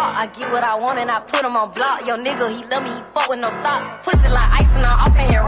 I get what I want and I put him on block. Yo, nigga, he love me, he fuck with no socks. Pussy like ice and I off in here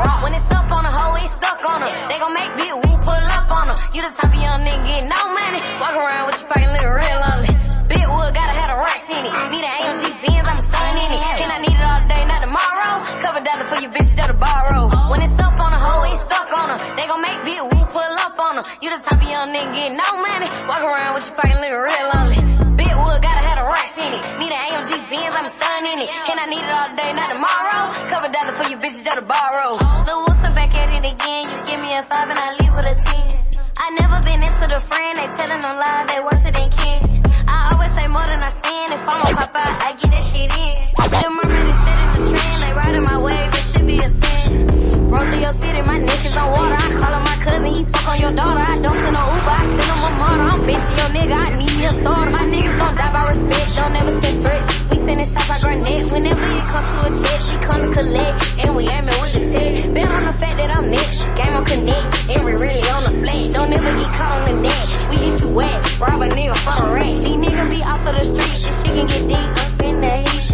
Fuck on your daughter, I don't send no Uber, I send them a martyr. I'm bitching your nigga, I need me a starter. My niggas don't die by respect, don't ever send threats. We sending shots like Garnett. Whenever it comes to a check, she come to collect. And we aimin' with the tech. Bet on the fact that I'm next. Game on connect, and we really on the flat. Don't ever get caught on the net. We get you wet, rob a nigga for a rat. These niggas be off of the street, this shit can get deep. I'm spinning that heat.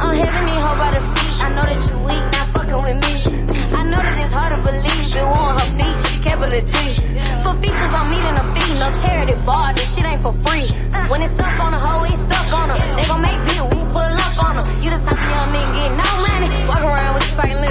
I'm having it hard by the feet. I know that you weak, not fucking with me. I know that it's hard to believe, you won't the G. For features I'm meeting a fee, no charity bar, this shit ain't for free. When it's stuck on a hoe, it's stuck on her. They gon' make me a whoop, pull up on her. You the type of young nigga getting no money, walk around with you fighting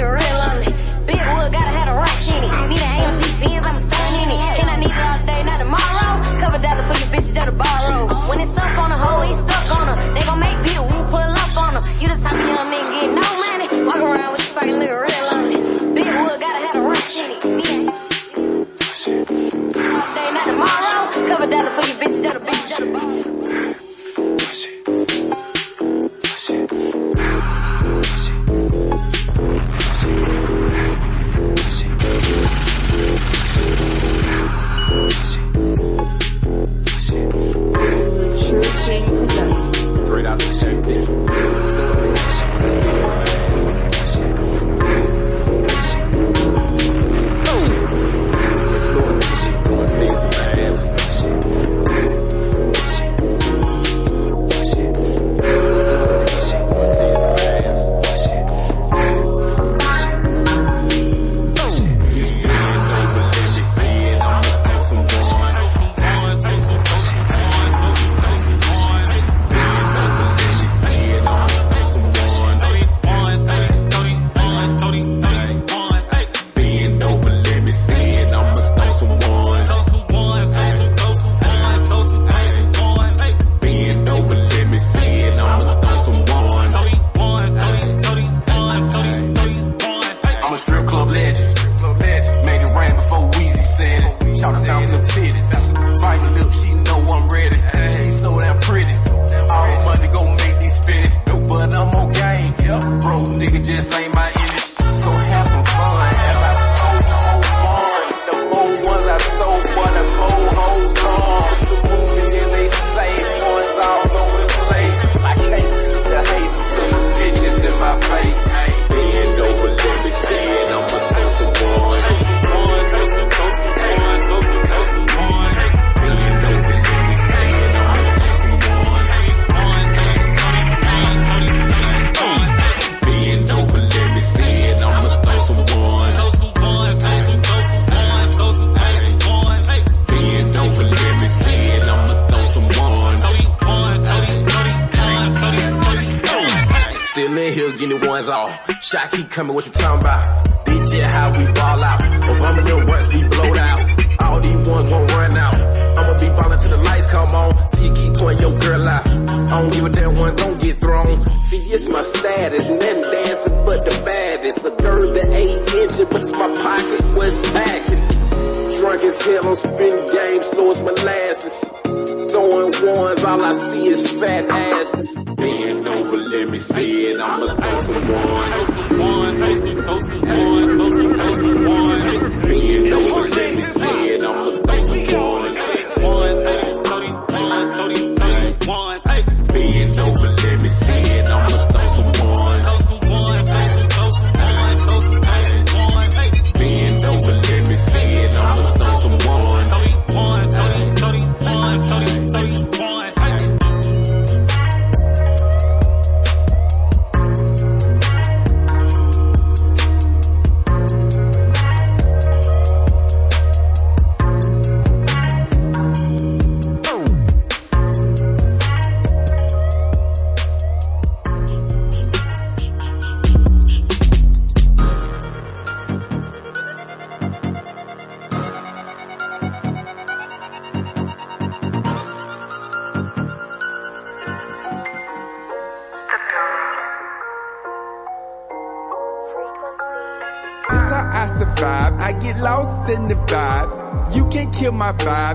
Come which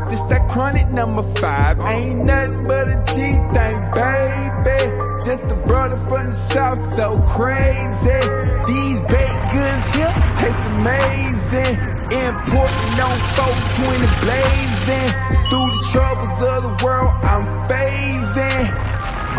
vibe. This that chronic number five. Ain't nothing but a G thing, baby. Just a brother from the south, so crazy. These baked goods here taste amazing. Important on 420 blazing. Through the troubles of the world, I'm phasing.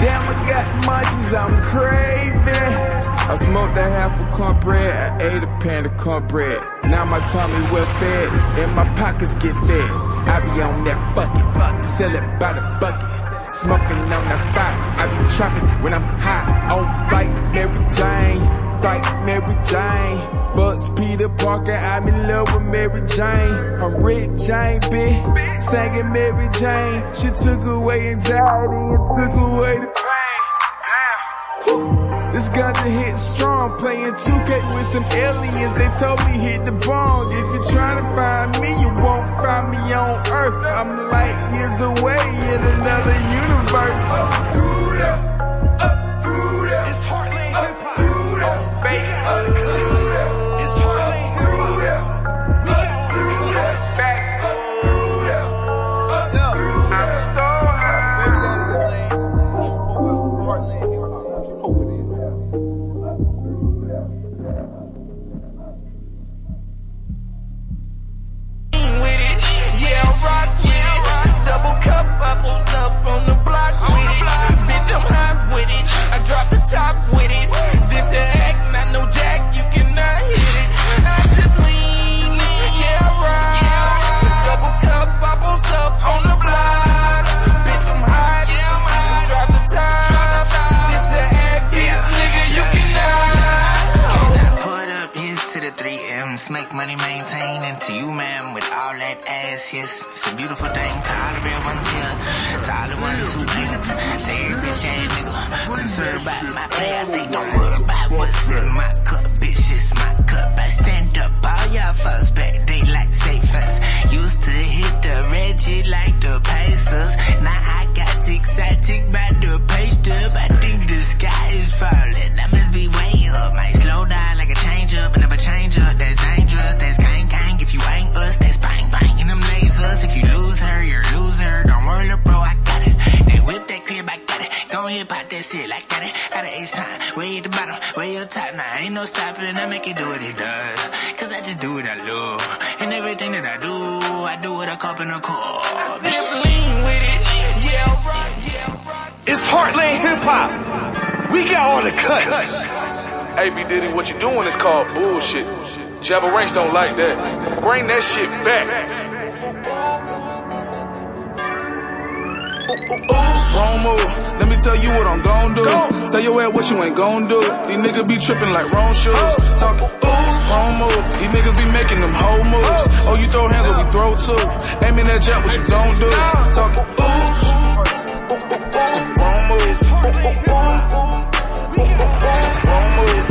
Damn, I got munchies, I'm craving. I smoked a half a cornbread, I ate a pan of cornbread. Now my tummy well fed, and my pockets get fed. I be on that fucking, sell it by the bucket. Smoking on that fire, I be trapping when I'm high. On flight, Mary Jane, fight Mary Jane. Fucks Peter Parker, I'm in love with Mary Jane. I'm Red Jane, bitch, singing Mary Jane. She took away anxiety and took away the This ganja hit strong, playing 2K with some aliens. They told me hit the bong. If you're trying to find me, you won't find me on Earth. I'm light years away in another universe. Up with it. I drop the top with it. This a act, not no jack, you cannot hit it. I sip lean, yeah, I rock. Double cup apples up on the block. Bitch, I'm hot. Drop the top. This a act, bitch, nigga, you cannot. Put up is to the three M's, make money, maintain, to you, ma'am, with all that ass, yes, it's a beautiful thing. All the ones every bitch ass nigga, concerned about my. I say, don't worry about what's in my no stopping, I make it do what it does, cause I just do what I love, and everything that I do, I do with a cup and a cup. Sip lean with it. Yeah, rock, yeah, rock. It's Heartland Hip Hop. We got all the cuts. Hey, B Diddy, what you doing is called bullshit. Jabba Ranks don't like that. Bring that shit back. Wrong move. Let me tell you what I'm gon' do. Tell your ass what you ain't gon' do. These niggas be tripping like wrong shoes. Ooh, wrong move. These niggas be making them whole moves. Oh, you throw hands, but we throw two. Aiming that jet, what you don't do. Ooh, wrong move. Wrong move.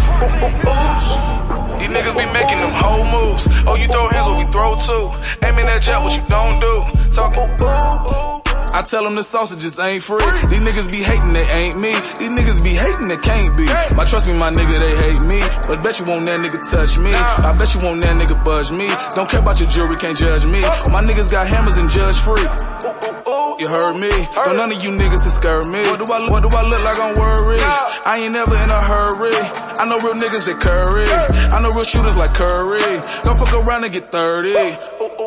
These niggas be making them whole moves. Oh, you throw hands, but we throw two. Aiming that jet, what you don't do. Talking ooh. I tell them the sausages ain't free. These niggas be hating, they ain't me. These niggas be hating, they can't be. My trust me, my nigga, they hate me. But bet you won't that nigga touch me. I bet you won't that nigga budge me. Don't care about your jewelry, can't judge me. My niggas got hammers and judge free. You heard me. Don't none of you niggas to scare me. What do I, what do I look like I'm worried? I ain't never in a hurry. I know real niggas that curry. I know real shooters like Curry. Don't fuck around and get 30. Oops,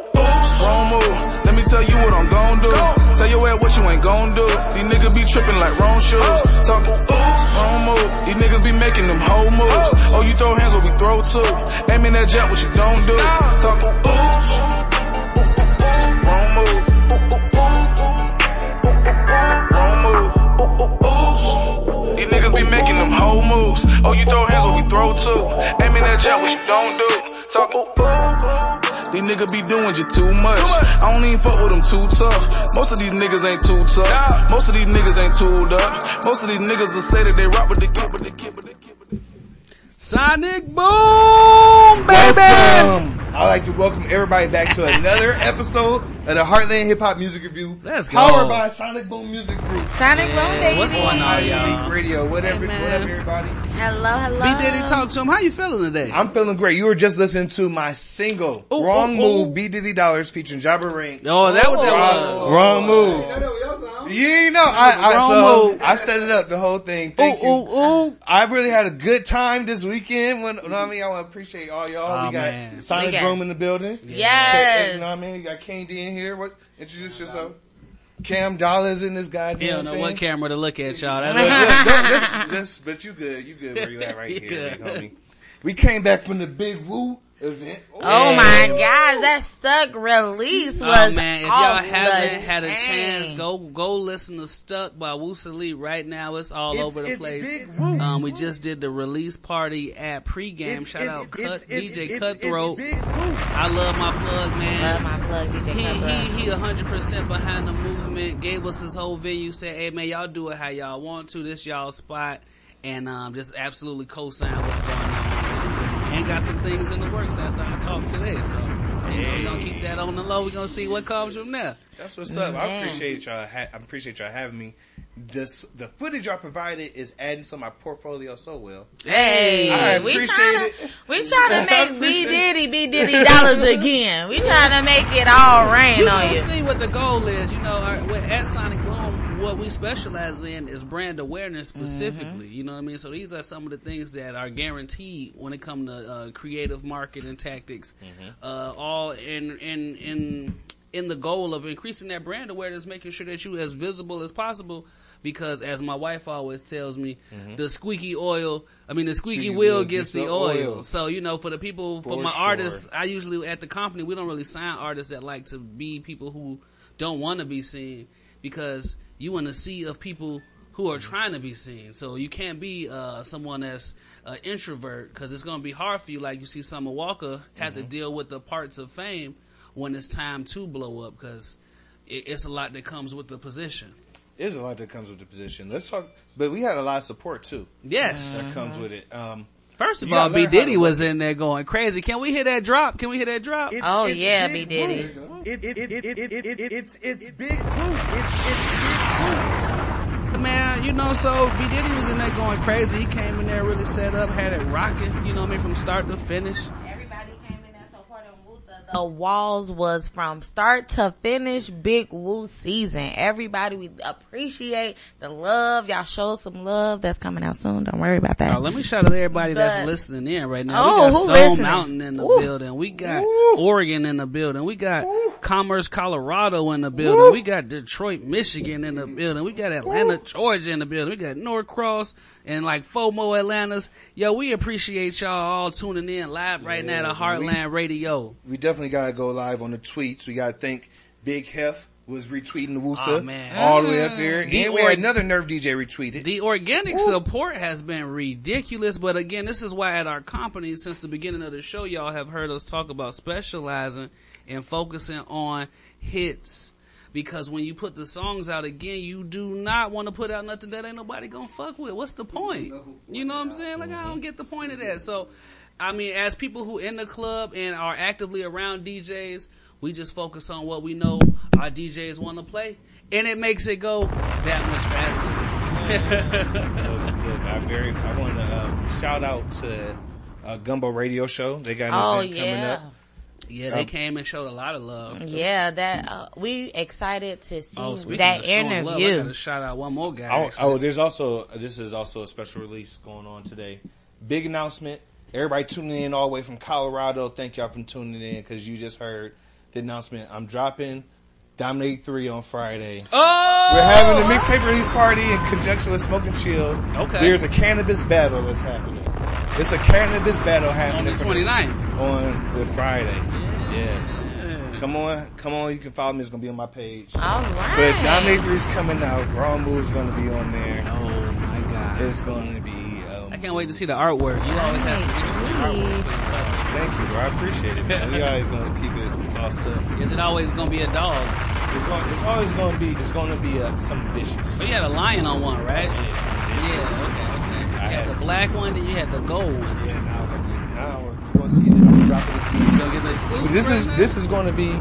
wrong move. Let me tell you what I'm gon' do. Tell your ass what you ain't gon' do. These niggas be tripping like wrong shoes. Talking oops, wrong move. These niggas be making them whole moves. Oh, you throw hands, what we throw too. Aiming that jump, what you don't do. Talking oops, wrong move. Wrong move. These niggas be making them whole moves. Oh, you throw hands, throw too. Aiming that jump, what you don't do. Talking. These niggas be doing just too much. I don't even fuck with them too tough. Most of these niggas ain't too tough. Most of these niggas ain't tooled up. Most of these niggas will say that they rock with the kid, but the kid, but the kid, but the kid. Sonic Boom, baby! Welcome. I'd like to welcome everybody back to another episode of the Heartland Hip Hop Music Review. Let's go. Powered by Sonic Boom Music Group. Sonic Boom, baby. What's going on, y'all? Beat Radio, whatever, Hey, man. whatever everybody. Hello, hello. B Diddy talk to him. How you feeling today? I'm feeling great. You were just listening to my single, Ooh, Wrong ooh, ooh. Move, B Diddy Dollars featuring Jabba Ring. oh, that what that Wrong, was. wrong move. You ain't know. I, I, Wrong so move. I set it up, the whole thing. Thank Ooh, you. ooh, ooh. I really had a good time this weekend. When, you know what I mean? I want to appreciate all y'all. Oh, we got man. Sonic We got- Boom in the building. Yes. You know what I mean? You got Candy in here. What? Introduce yourself. Cam Dollars in this goddamn He don't know thing. what camera to look at, y'all. That's look, look, just, just, but you good. You good where you at right You here, good. homie. We came back from the Big Woo event. Oh my god, that stuck release was Oh man, if y'all off haven't had a chain. chance, go go listen to "Stuck" by Woosa Lee right now. It's all It's- over the it's place. Big Um, we just did the release party at pregame. It's- Shout it's- out it's- Cut it's- DJ it's- Cutthroat. It's Big I love my plug, man. Love my plug, DJ He Cutthroat. he he, hundred percent behind the movement. Gave us his whole venue. Said, "Hey man, y'all do it how y'all want to. This y'all spot." And um, just absolutely co-sign what's going on. And got some things in the works after I talk today. So you know, we're gonna keep that on the low. We're gonna see what comes from there. That's what's up. I appreciate y'all. Ha- I appreciate y'all having me. This the footage y'all provided is adding to my portfolio so well. Hey, I we appreciate trying it. to we trying I to make B appreciate it. Diddy B Diddy dollars again. We trying to make it all rain You on you. see what the goal is. You know, uh, at Sonic Boom, what we specialize in is brand awareness specifically. You know what I mean? So these are some of the things that are guaranteed when it comes to uh, creative marketing tactics. Uh, all in in in in the goal of increasing that brand awareness, making sure that you as visible as possible. Because as my wife always tells me, the squeaky oil, I mean the squeaky, Squeaky wheel gets the oil. oil. So you know, for the people, for, For my sure. artists, I usually at the company we don't really sign artists that like to be people who don't want to be seen because you in a sea of people who are mm-hmm. trying to be seen. So you can't be uh, someone that's an uh, introvert because it's going to be hard for you. Like you see, Summer Walker had mm-hmm. to deal with the parts of fame when it's time to blow up because it, it's a lot that comes with the position. It's a lot that comes with the position. Let's talk, but we had a lot of support too. Yes, that comes uh-huh. with it. Um, First of all, B Diddy was in there going crazy. Can we hear that drop? Can we hear that drop? It's, oh it's yeah, B Diddy. It, it, it, it, it, it, it, it's, it's big. It's, it's big Man, you know, so B Diddy was in there going crazy. He came in there really set up, had it rocking. You know I mean, from start to finish. Everybody came in there supporting Woosa. The walls was from start to finish Big Woo season. Everybody, we appreciate the love. Y'all show some love. That's coming out soon. Don't worry about that. Now, let me shout out everybody But- that's listening in right now. Oh, we got who Stone listening? Mountain in the Ooh. building. We got Ooh. Oregon in the building. We got Commerce, Colorado in the building. We got Detroit, Michigan in the building. We got Atlanta, Georgia in the building. We got Norcross and like FOMO Atlantas. Yo, we appreciate y'all all tuning in live right now to Yeah, Heartland Radio. we definitely gotta go live on the tweets. We gotta thank Big Hef was retweeting the Woosa Oh, man. all the way up mm. there, The and we or- had another Nerve DJ retweeted. The organic support has been ridiculous, but again, this is why at our company, since the beginning of the show, y'all have heard us talk about specializing and focusing on hits. Because when you put the songs out again, you do not want to put out nothing that ain't nobody gonna fuck with. What's the point? You know what I'm saying? Like I don't get the point of that. So, I mean, as people who in the club and are actively around DJs, we just focus on what we know our DJs want to play. and it makes it go that much faster. look, look, I very, I want to uh, shout out to uh, Gumbo Radio Show. They got an Oh event coming yeah, up. yeah, they Um, came and showed a lot of love. yeah. That uh, we excited to see Oh, that of showing love, I interview. gotta shout out one more guy. Oh, oh, there's also this is also a special release going on today. Big announcement. Everybody tuning in all the way from Colorado. Thank y'all for tuning in because you just heard the announcement. I'm dropping Dominate Three on Friday. Oh, We're having a mixtape release party in conjunction with Smoke and Chill. Okay. There's a cannabis battle that's happening. It's a cannabis battle happening. on happening the 29th. on Good Friday. Yes. Yeah. Come on, come on. You can follow me. It's gonna be on my page. All right. But Dominate Three is coming out. Raw Move's gonna be on there. Oh my god. It's gonna be. I can't wait to see the artwork. You always have some interesting artwork. Thank you, bro. I appreciate it, man. We always gonna keep it sauced up. Is it always gonna be a dog? It's, gonna, it's always gonna be. It's gonna be uh, something vicious. But you had a lion on one, right? Yeah, something vicious. Yeah, okay, okay. You I had had the black one, then you had the gold one. Yeah, now, now we're gonna see them dropping it. You gonna get the exclusive? But this is now? this is going to be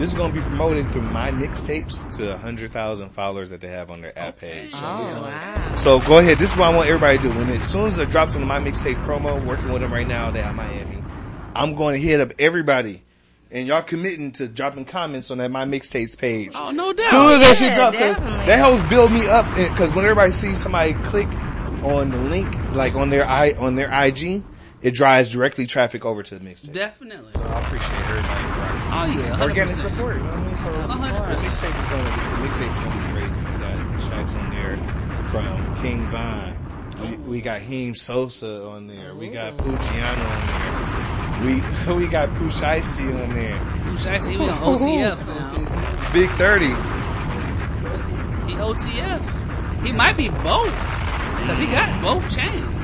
this is going to be promoted through My Mixtapez to hundred thousand followers that they have on their app page. Oh, oh So, wow. so go ahead. This is what I want everybody to do. When it, as soon as it drops into my mixtape promo, working with them right now, they are Miami. I'm going to hit up everybody, and y'all committing to dropping comments on that My Mixtapez page. Oh no As soon as that shit Yeah, drop, 'cause that helps build me up. Because when everybody sees somebody click on the link, like on their i on their IG, it drives directly traffic over to the mixtape. Definitely. So I appreciate everybody. rocking. Oh yeah, 100%. Organic support. You know what I mean? So A hundred the percent. mixtape is gonna the mixtape's gonna be crazy. We got tracks on there from King Vine. We, we got Heem Sosa on there. We got oh. Fujiano on there. We we got Push Icy on there. Who should I say? Was on OTF now. Big Thirty. He OTF. He might be both. Cause he got both chains.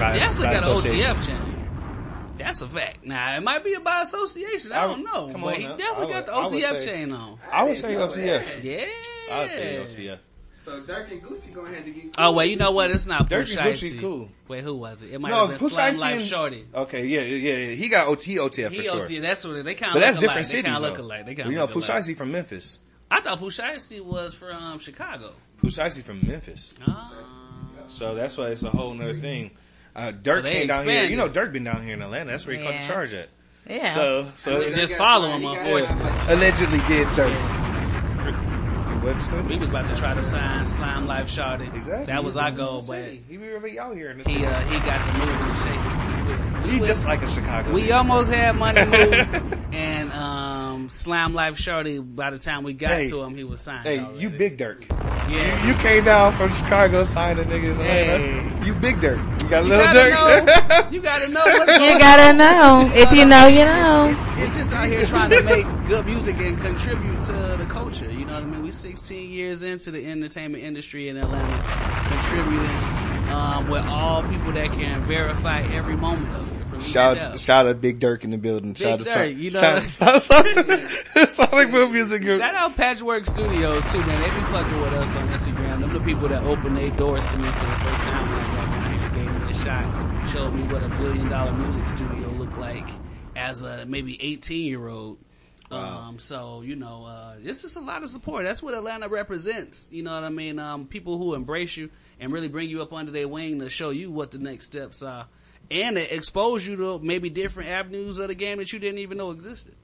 By- Definitely by got an association. OTF chain. That's a fact. Now it might be by association. I I- don't know, but he now. definitely I got the would- OTF say- chain on. I would say OTF. Yeah. I would say OTF. So Durk and Gucci gonna have to get. Oh wait, you know what? It's not Durk Push and Gucci Icy. cool. Wait, who was it? It might No, have been Push Slime Icy Life and- Shorty. Okay, yeah, yeah, yeah. He got OT, OTF He for sure. OTF. That's what it, they kind of. But that's look different alike. They cities, kind of look alike. They kind you of know, look Push alike. Icy from Memphis. I thought Push Icy was from Chicago. Push Icy from Memphis. Ah. So that's why it's a whole nother thing. Uh, Durk they came down here. You know, Durk been down here in Atlanta. That's where he caught Yeah. the charge at. Yeah. So, so They just follow him, He unfortunately. allegedly did Durk. What you say? We was about to try to sign Slime Life Shorty. Exactly. That was our goal, but he be really out here in the he uh, he got the move and shaking. too quick. he just like a Chicago. We nigga. almost had money moved, and um, Slime Life Shorty. By the time we got Hey. to him, he was signed. Hey, already. you big Durk. yeah. You, you came down from Chicago, signed a nigga in Atlanta. Hey. You big Durk. You got a You little gotta Durk. know. You gotta know what's You on. gotta know. If you know, you know. We just out here trying to make good music and contribute to the culture. You know what I mean? We 16 years into the entertainment industry in Atlanta, contributing um, with all people that can verify every moment of it. Shout shout out Big Durk in the building. Big shout Durk, out you know- shout, shout, shout, Sonic Boom Music Group. Shout out Patchwerk Studios too, man. They've been fucking with us on Instagram. Them the people that opened their doors to me for the first time when I got here, gave me a shot, showed me what a billion dollar music studio looked like as a maybe 18 year old. Um, so you know, uh, it's just a lot of support. That's what Atlanta represents. You know what I mean? Um, people who embrace you and really bring you up under their wing to show you what the next steps are, and it expose you to maybe different avenues of the game that you didn't even know existed.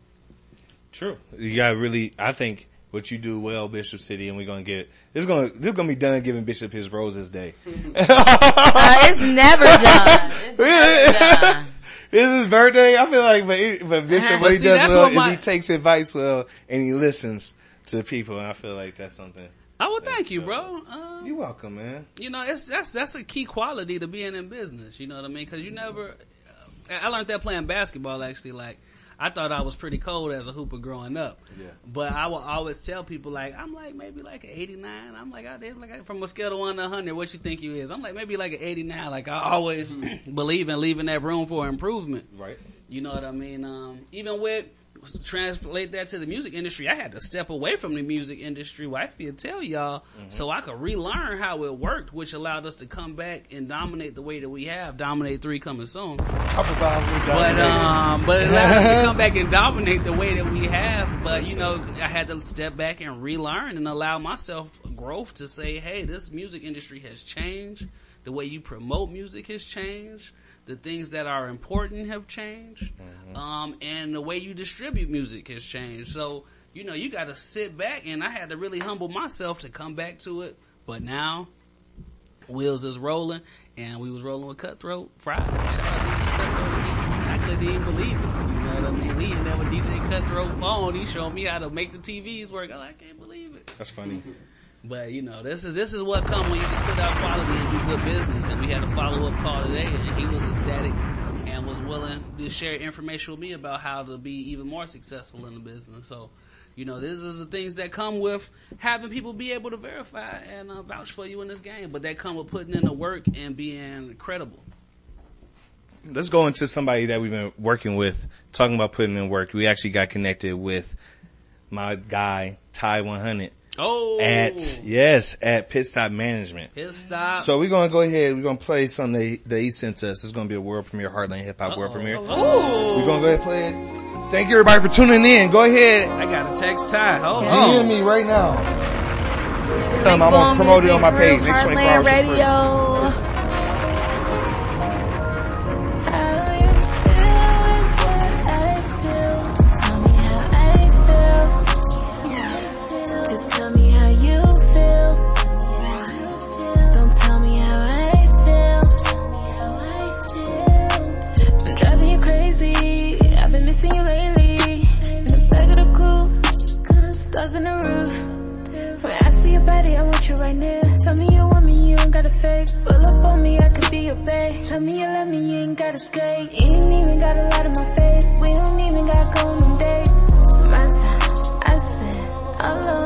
True. You got really. I think what you do well, Bishop City, and we're gonna get. It's gonna. This gonna be done giving Bishop his roses day. Uh, it's never done. It's never done. It's his birthday. I feel like, but, he- but Bishop, But what he see, does well what is my- he takes advice well and he listens to people. And I feel like that's something. Oh well, thank you, bro. Um, You're welcome, man. you know, it's that's that's a key quality to being in business. You know what I mean? Because you never. I learned that playing basketball. Actually, like I thought I was pretty cold as a hooper growing up. Yeah. But I will always tell people like I'm like maybe like an 89. I'm like I did like from a scale of one to 100. What you think you is? I'm like maybe like an 89. Like I always believe in leaving that room for improvement. Right. You know what I mean? Um, even with translate that to the music industry, I had to step away from the music industry, wifey, and tell y'all so I could relearn how it worked, which allowed us to come back and dominate the way that we have. Dominate three coming soon. Talk about But um, but it allowed us to come back and dominate the way that we have. But you know, I had to step back and relearn and allow myself growth to say, hey, this music industry has changed. The way you promote music has changed. The things that are important have changed, um, and the way you distribute music has changed. So you know, you got to sit back, and I had to really humble myself to come back to it. But now, wheels is rolling, and we was rolling with Cutthroat Friday. Shout out DJ Cutthroat. I couldn't even believe it. You know what I mean? We in there with DJ Cutthroat phone. He showed me how to make the TVs work. I'm like, I can't believe it. That's funny. But you know, this is this is what comes when you just put out quality and do good business. And we had a follow up call today, and he was ecstatic and was willing to share information with me about how to be even more successful in the business. So, you know, this is the things that come with having people be able to verify and uh, vouch for you in this game. But that come with putting in the work and being credible. Let's go into somebody that we've been working with, talking about putting in work. We actually got connected with my guy, Ty 100. Oh, At, yes, at Pit Stop Management. Pit Stop. So we're gonna go ahead. We're gonna play something they, that he sent us. It's gonna be a world premiere, Heartland Hip Hop world premiere. Ooh. We're gonna go ahead and play it. Thank you everybody for tuning in. Go ahead. I got a text Ty. Hold DM on. me right now. Um, I'm gonna promote it on my page next 24 hours. for free. Radio. You right near. Tell me you want me, you ain't gotta fake. Pull up on me, I could be your babe. Tell me you love me, you ain't gotta skate. You ain't even gotta lie to my face. We don't even gotta go on no dates. My time, I spend alone.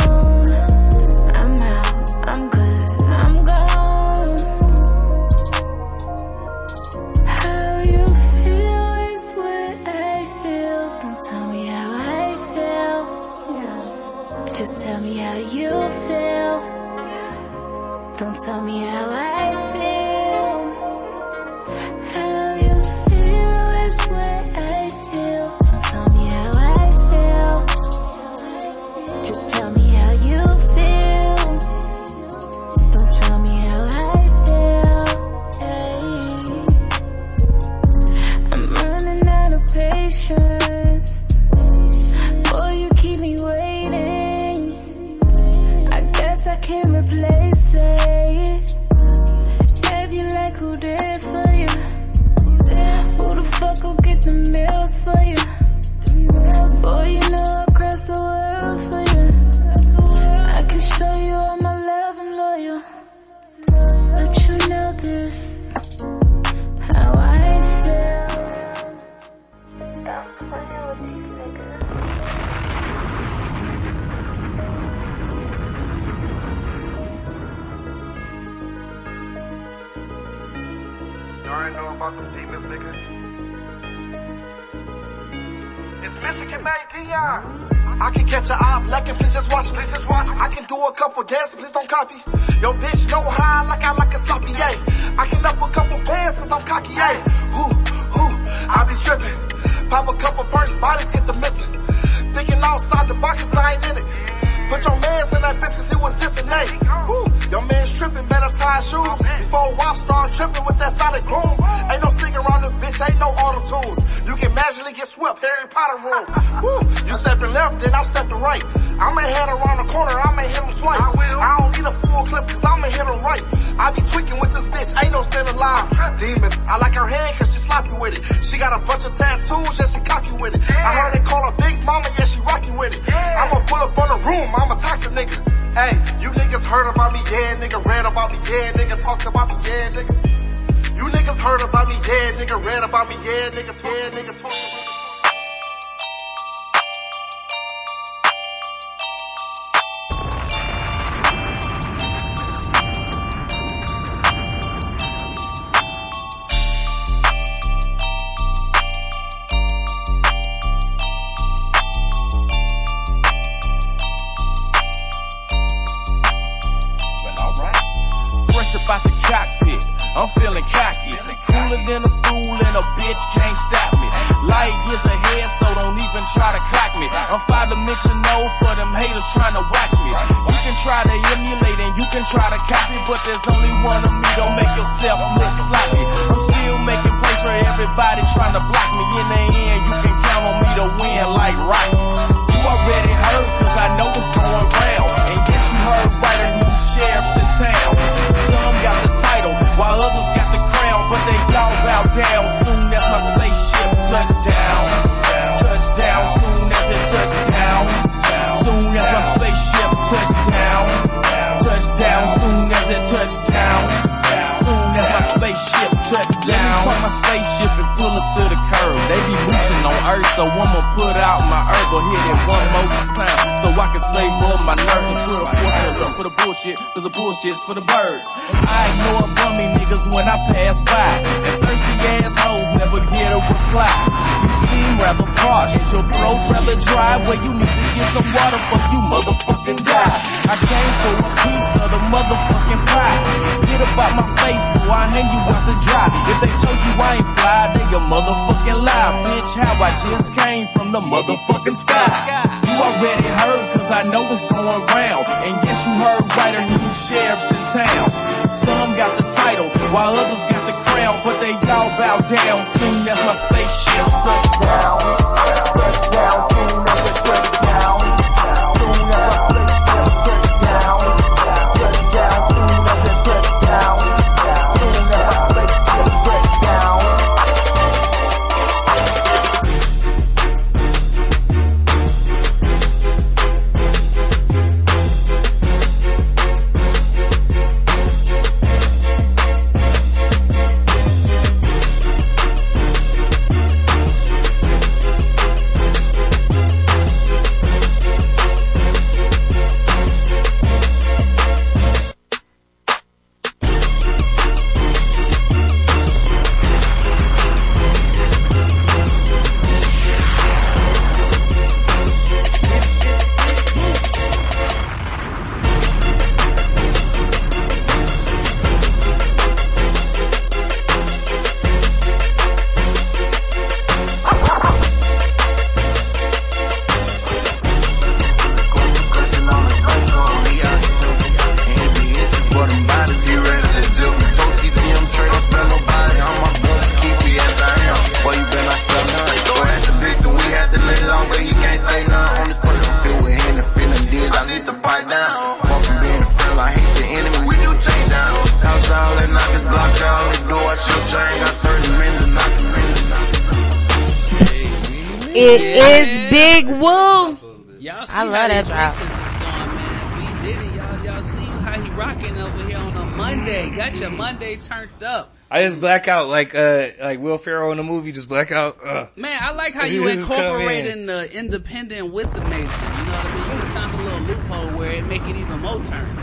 I just black out like uh like Will Ferrell in the movie. Just black out. Uh. Man, I like how you come in. the independent with the major. You know what I mean? You found a little loophole where it make it even more turn.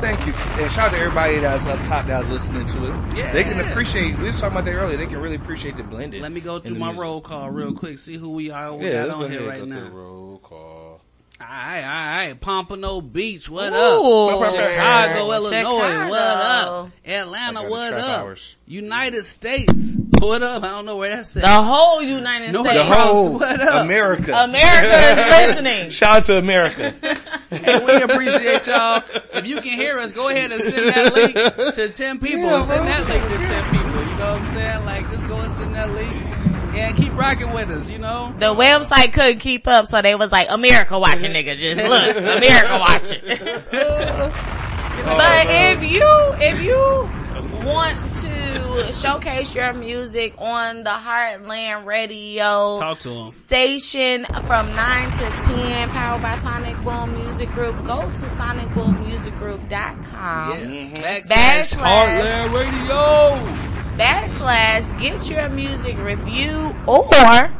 Thank you, and shout out to everybody that's up top that was listening to it. Yeah. they can appreciate. We was talking about that earlier. They can really appreciate the blended. Let me go through my music. roll call real quick. See who we are. We Yeah, got on here right now. through roll call. Alright, alright. Pompano Beach, what Ooh. up? Chicago, Chicago. Illinois, what up? Atlanta, I got the what up? hours. United States, what up? I don't know where that's at. The whole United No, States. The whole What up? America. America is listening. Shout out to America. Hey, we appreciate y'all. If you can hear us, go ahead and send that link to 10 people. Yeah, send bro. that link to 10 people. You know what I'm saying? Like, just go and send that link and keep rocking with us, you know? The website couldn't keep up, so they was like, America watching nigga, just look, America watching. but oh, if you, if you want to showcase your music on the Heartland Radio Talk to them. station from 9 to 10, powered by Sonic Boom Music Group, go to sonicboommusicgroup.com. Yes. Mm-hmm. Backslash Backslash Heartland Radio. Backslash get your music review or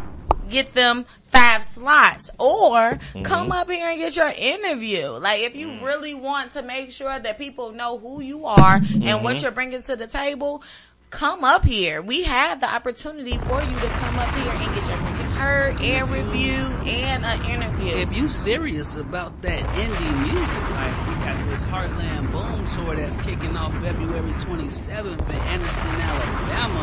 get them five slots or mm-hmm. come up here and get your interview. Like if you mm. really want to make sure that people know who you are and what mm-hmm. you're bringing to the table, come up here. We have the opportunity for you to come up here and get your music air review and an interview. If you serious about that indie music, like we got this Heartland Boom tour that's kicking off February 27th in Anniston, Alabama,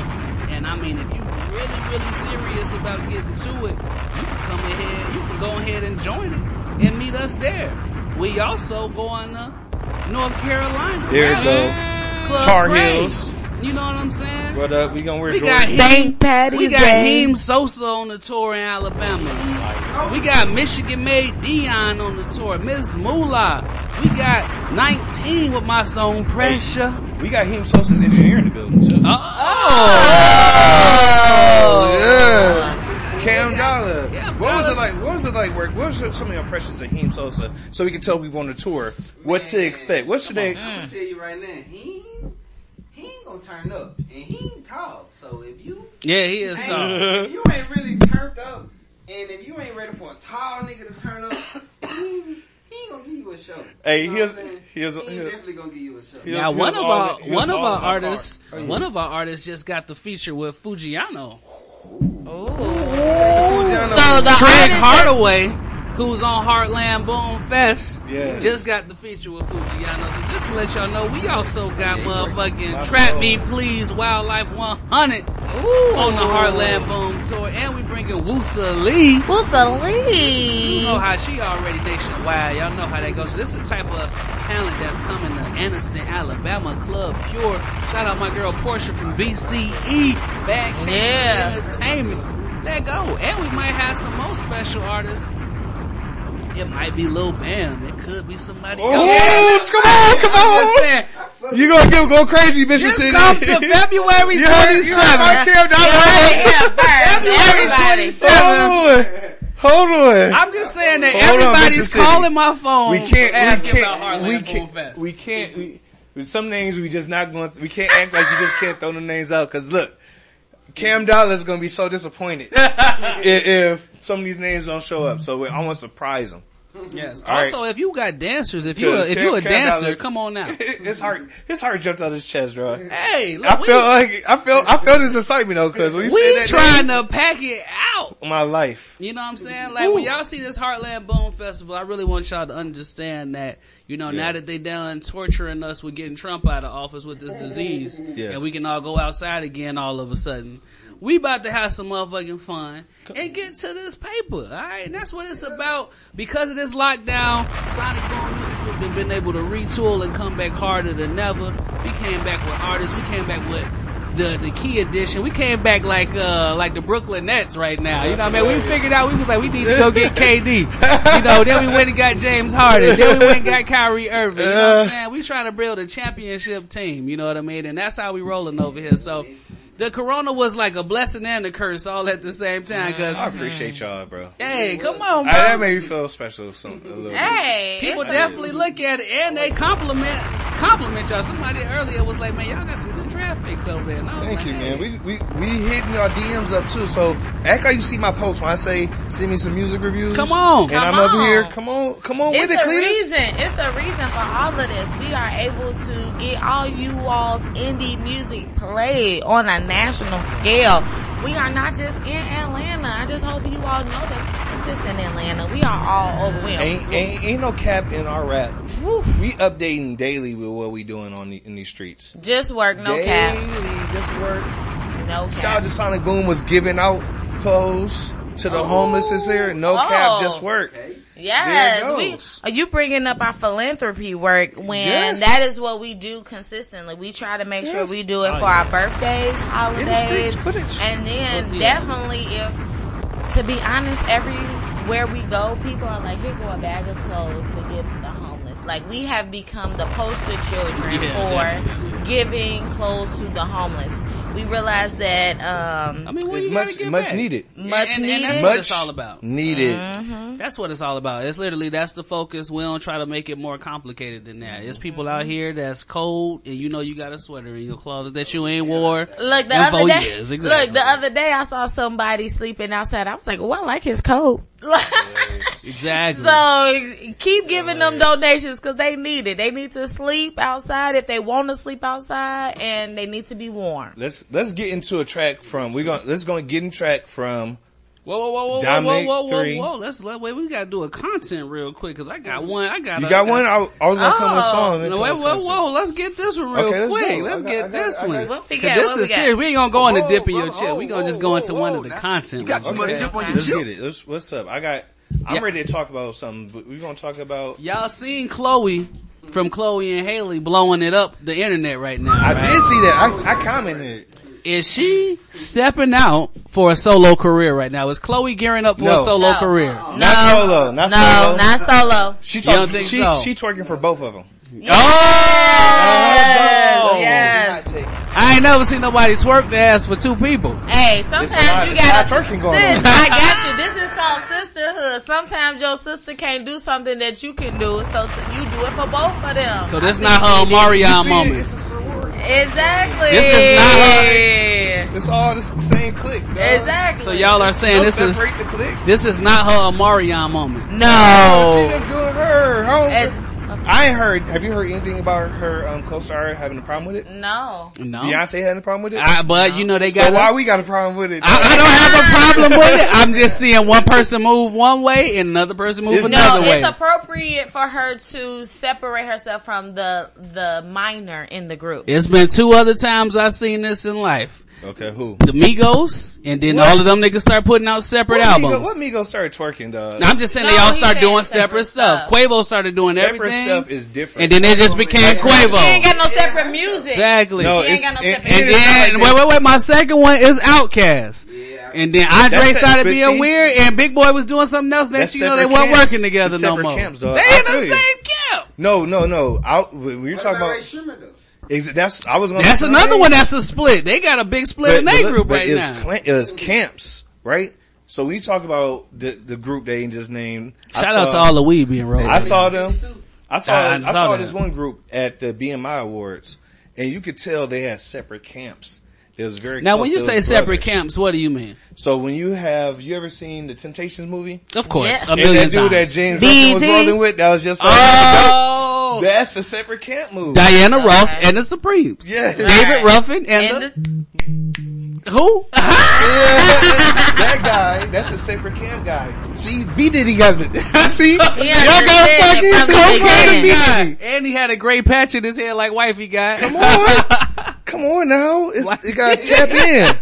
and I mean, if you really, really serious about getting to it, you can come ahead, you can go ahead and join it and meet us there. We also going to North Carolina. There you go. Club Tar Praise. Heels. You know what I'm saying? What up? We gonna wear We Jordan. got St. Heem, Patty's we got Day. Heem Sosa on the tour in Alabama. We got Michigan made Dion on the tour. Miss Moolah. We got 19 with my song Pressure. We got Heem Sosa's engineer in the building too. Oh, oh, yeah. Cam Dollar. Yeah, what was it like? What was it like? Work? What was some of your impressions of Heem Sosa? So we can tell people on the tour what to expect. What should they? I'm gonna tell you right now, he ain't- he ain't gonna turn up, and he ain't tall. So if you Yeah, he is tall. if you ain't really turned up, and if you ain't ready for a tall nigga to turn up, he, he ain't gonna give you a show. Hey, You know here's what I'm here's he ain't here's definitely gonna give you a show. Now one of our one of our of my artists, one of our artists just got the feature with Fujiano. So the Craig artist that- Hardaway, who's on Heartland Boom Fest, Yes. just got the feature with Fujiano. So just to let y'all know, we also got motherfucking Trap soul. Me Please Wildlife 100 Ooh. on the Heartland Boom tour, and we bringing Woosa Lee. Woosa You know how she already nationwide. Y'all know how that goes. So this is the type of talent that's coming to Anniston, Alabama Club Pure. Shout out my girl Portia from BCE. Bad Chicks Yeah. Entertainment. Let go. And we might have some more special artists. It might be Lil Bam. It could be somebody Oh, else. come on, come on. You gonna go go crazy, Just City? come to February You heard it, you heard my 27th. Cam February Everybody. 27th. Hold on. Hold on. I'm just saying that Hold everybody's Mississippi. calling my phone. we can't. asking We about can't. Heartland We can't. Fest. We can't. We, with some names, we just not going. We can't act like you just can't throw the names out. Cause look, Cam Dollar is gonna be so disappointed if, if some of these names don't show up. So I want to surprise him. Yes. All right. also, if you got dancers, if you a, if you a Cam- Cam dancer, Dollar- come on now. his heart, his heart jumped out his chest, bro. Hey, look, I we, felt like I felt I felt his excitement though, cause when you we said that trying name, to pack it out. my life. You know what I'm saying? Like when y'all see this Heartland Boom Festival, I really want y'all to understand that, you know, now that they done torturing us with getting Trump out of office with this disease, Yeah. and we can all go outside again all of a sudden. We about to have some motherfucking fun and get to this paper, alright? And that's what it's about. Because of this lockdown, Sonic Boom Music Group have been able to retool and come back harder than ever. We came back with artists, we came back with the the key edition. We came back like uh like the Brooklyn Nets right now. You know what I mean? We figured out we was like we need to go get KD. You know, then we went and got James Harden. Then we went and got Kyrie Irving. You know what I'm saying? We trying to build a championship team, you know what I mean? And that's how we rolling over here. So the corona was like a blessing and a curse all at the same time cuz I appreciate y'all, bro. hey, come on, I, that made me feel special. Some, a little bit. Hey, People definitely look at it and they compliment compliment y'all. Somebody earlier was like, "Man, y'all got some good over there." And Thank like, you, hey. man. We we we hitting our DMs up too. So act like you see my post when I say send me some music reviews. Come on. and Come I'm up on. here. Come on, come on with It's it, a Cletus. reason. It's a reason for all of this. We are able to get all you all's indie music played on a national scale. We are not just in Atlanta. I just hope you all know that we're just in Atlanta. We are all overwhelmed. Ain't, ain't ain't no cap in our rap. Woof. We updating daily with what we doing on the, in these streets. Just work, no cap. daily, cap. just work. No cap. Shout out to Sonic Boom was giving out clothes to the oh. homeless this year. No cap, Oh. just work. Yes, we are you bringing up our philanthropy work when Yes. that is what we do consistently. We try to make sure we do it Oh, for yeah. our birthdays, In the holidays, and then oh, Yeah. definitely if to be honest, everywhere we go, people are like, here go a bag of clothes to give to the homeless. Like we have become the poster children Yeah, for definitely. giving clothes to the homeless. We realize that um I mean, what It's much gotta get much back? needed. much and, needed. and that's Much what it's all about. needed. Mhm. That's what it's all about. It's literally that's the focus. We don't try to make it more complicated than that. It's people out here that's cold and you know you got a sweater in your closet that you ain't wore. Look, the in other four day, years, exactly. look, the other day I saw somebody sleeping outside. I was like, "Oh, I like his coat." Exactly. so keep giving them donations because they need it. They need to sleep outside if they want to sleep outside. outside and they need to be warm. Let's let's get into a track from we're gonna let's go and get in track from Whoa, whoa, whoa, whoa, whoa, Dominic whoa, whoa, three. whoa, whoa. Let's let wait. We gotta do a content real quick because I got one. I got. You a- got one? I, I was gonna come with a song. and No, wait, come whoa, whoa, let's get this one real Okay, let's quick. go. Let's got- get I got- this I got- one. What we 'Cause got? This What we is got? serious. We ain't gonna go into Whoa, dipping your brother, chip. We gonna just whoa, go into whoa, one whoa. of the Now, content. You got too much okay? dip on your Let's get it. Let's, what's up? I got. I'm Yeah. ready to talk about something. But we're gonna talk about. Y'all seen Chloe from Chloe and Halle blowing it up the internet right now? I right? did see that. I, I commented. Is she stepping out for a solo career right now? Is Chloe gearing up for No. a solo No. career? Not solo. Not no, solo. not solo. She You don't think She so? she twerking for both of them. Oh! Yes. I ain't never seen nobody twerk the ass for two people. Hey, sometimes lot- you it's a lot of gotta. twerking going Sis, on. I got you. This is called sisterhood. Sometimes your sister can't do something that you can do, so you do it for both of them. So this not her Marion moment. Exactly. This is not her. It's all the same click. dog. Exactly. So y'all are saying Don't this is the click. this is not her Marion moment. She No. just doing her. Her- It's- I heard. Have you heard anything about her um, co-star having a problem with it? No. No, Beyonce having a problem with it. I, but you know they got. so why we got a problem with it? I, I don't have a problem with it. I'm just seeing one person move one way and another person move It's- another No, way. it's appropriate for her to separate herself from the the minor in the group. It's been two other times I've seen this in life. Okay, who? The Migos, and then What? all of them niggas start putting out separate What albums. Migos, what Migos started twerking, dog? I'm just saying No, they all start doing separate separate stuff. stuff. Quavo started doing Separate everything, stuff is different. and then it just became quavo She ain't Quavo. got no separate music. Exactly. No, She ain't it's, got no and, separate and And then like wait, wait, wait. My second one is OutKast. And then Andre That's started being see- weird, and Big Boi was doing something else. Next, That's you know, they weren't camps. working together It's no more. camps. They I in the same camp. No, no, no. Out, we were What talking about Ray about, Sherman though? is, that's I was gonna. That's say- another one that's a split. They got a big split in But- their but- group but right it now. was clan- it was camps, right? So we talk about the the group they just named. I Shout out saw- to all the weed being rolled. I saw them. I saw. I I, saw saw this one group at the BMI Awards, and you could tell they had separate camps. It was very. Now, close. when you say was separate camps, what do you mean? so when you have you ever seen the Temptations movie? Of course, Yeah. a And million that dude times. that James DT? Russell was rolling with, that was just like oh, that's the separate camp move. Diana Ross and the Supremes. Yeah. David Ruffin and, And the, who? that guy, that's the separate camp guy. See, B Diddy got it. See, y'all got understand fucking it from the so beginning. B Diddy. and he had a great patch in his head like wifey got. Come on, come on now. It's, you gotta tap in.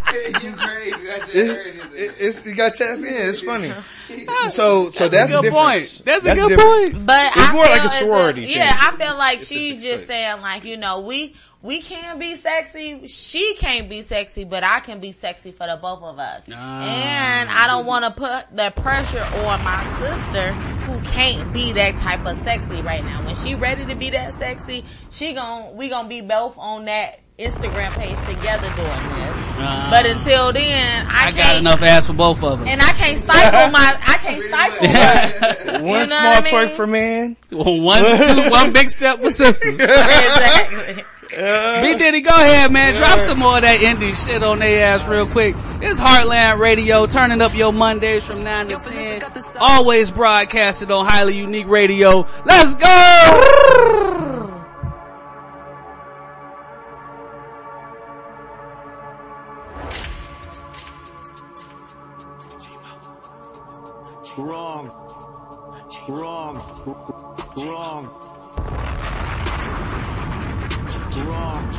You crazy. I just It, heard it. it, it's, you gotta tap in. It's funny. So, so that's, a good difference. point. That's a the good difference. point. But It's I more like a as if- sorority Yeah, thing. I feel like It's she's just just saying like, you know, we we can be sexy. She can't be sexy, but I can be sexy for the both of us. Ah. And I don't want to put the pressure on my sister who can't be that type of sexy right now. When she ready to be that sexy, she gon' we gonna be both on that Instagram page together doing this. Ah. but until then, I, I can't. got enough ass for both of us. And I can't stifle my. I can't stifle. my- One know small what I twerk mean? for man. one, two, one big step for sisters. exactly. B Diddy, go ahead, man. Drop some more of that indie shit on their ass real quick. It's Heartland Radio, turning up your Mondays from 9 to 10. Always broadcasted on Highly Unique Radio. Let's go! Wrong. Wrong. Wrong. Wrong.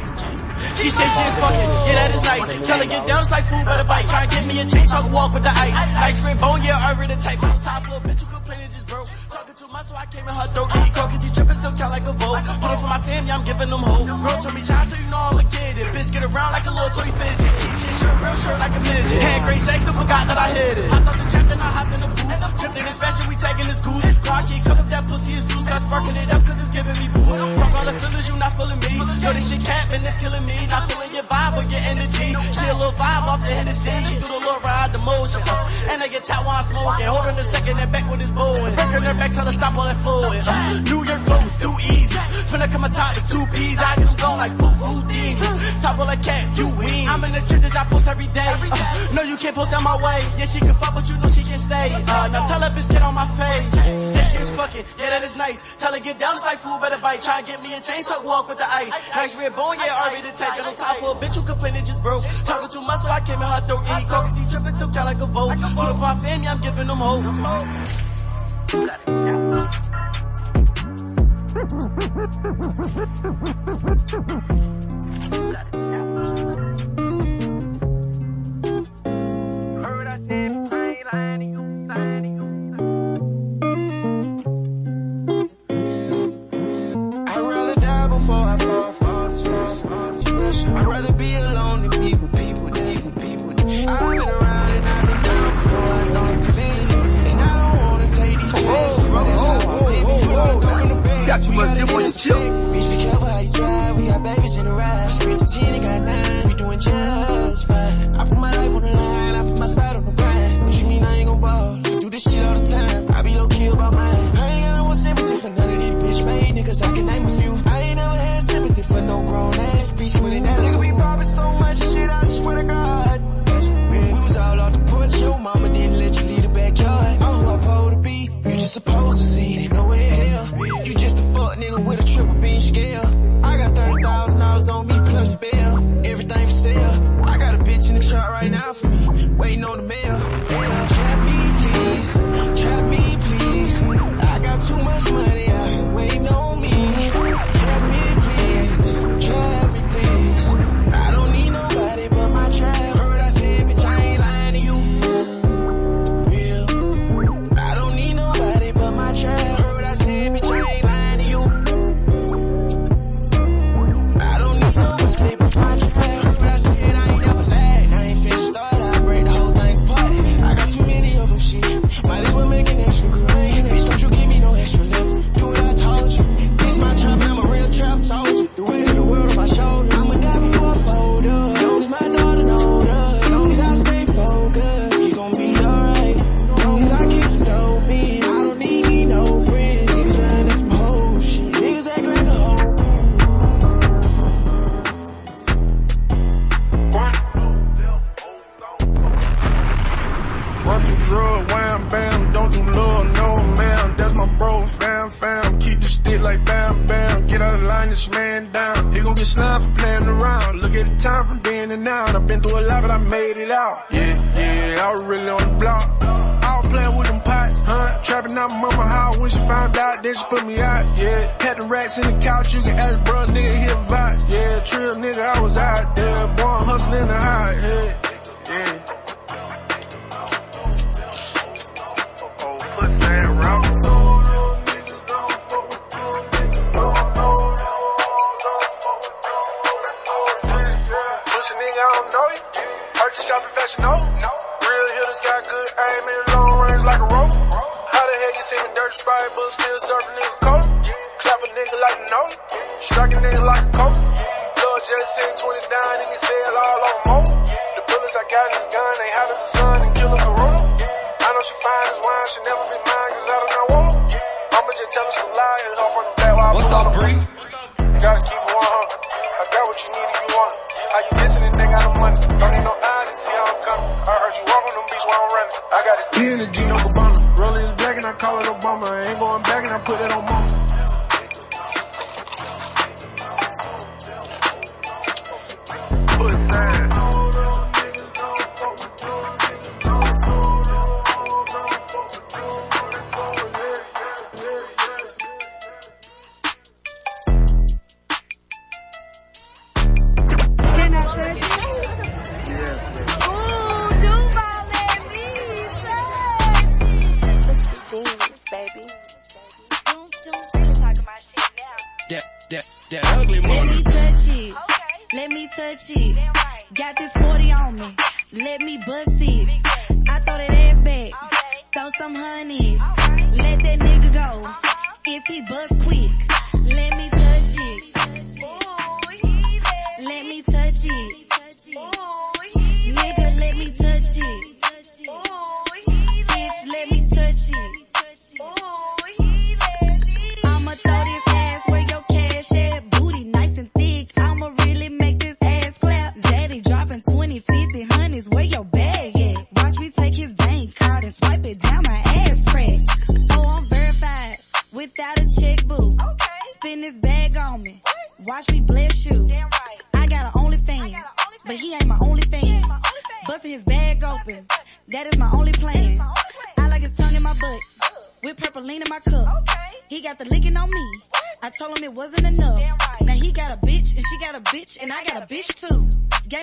She said she is fucking, yeah that is nice. Tell her get down, it's like food, better bite. Try and get me a chain I can walk with the ice. Ice cream bone, yeah, I read the type. On top of a bitch who complaining just broke. Talking too much, so I came in her throat. He call cause he tripping, still count like a vote. Put it for my family, I'm giving them hope. Girl told me shine, so you know I'ma get it. Bitch get around like a little toy fidget. Keep shit shirt, real shirt like a midget. Had great sex, still forgot that I hit it. Hopped off the then I hopped in the booth. Tripped in this fashion, we taking this goose. Car cup if that pussy is loose. Got sparking it up cause it's giving me boost. Fuck all the feelings, you not feeling me. Yo, this shit cap and it's killing me. Not feeling your vibe or your energy. She a little vibe off the Hennessy. She do the little ride, the motion. And I get top while I'm smoking. Hold her a second and back with his bow. And her back, back till I stop all that fluid. Uh, New York flow is too easy. Finna come atop is two peas. I get them going like food Houdini. Stop all that cat, you win. I'm in the trenches, I post every day. Uh, no, you can't post down my way. Yeah, she can fuck, but you know she can stay. Uh, now tell her bitch, get on my face. Shit, she's fucking. Yeah, that is nice. Tell her get down, it's like food, better bite. Try and get me a chain, so walk with the ice. Hash red bone, yeah, already the tape. And on top of a bitch who complaining just broke. Talking too much, so I came in her throat. any coke, he tripping, still count like a vote. All of our family, I'm giving them hope. Got it. got too much dip on your chip. Bitch, be careful how you drive. We got babies in the ride. We spent 10 and got 9. We doing just fine. I put my life on the line. I put my side on the grind. What you mean I ain't gon' ball? Do this shit all the time. I be low key about mine. I ain't got no sympathy for none of these bitch made niggas. I can name a few. I ain't never had sympathy for no grown ass bitch with an attitude. Nigga, be bobbing so much shit. I swear to God. Obama ain't gon'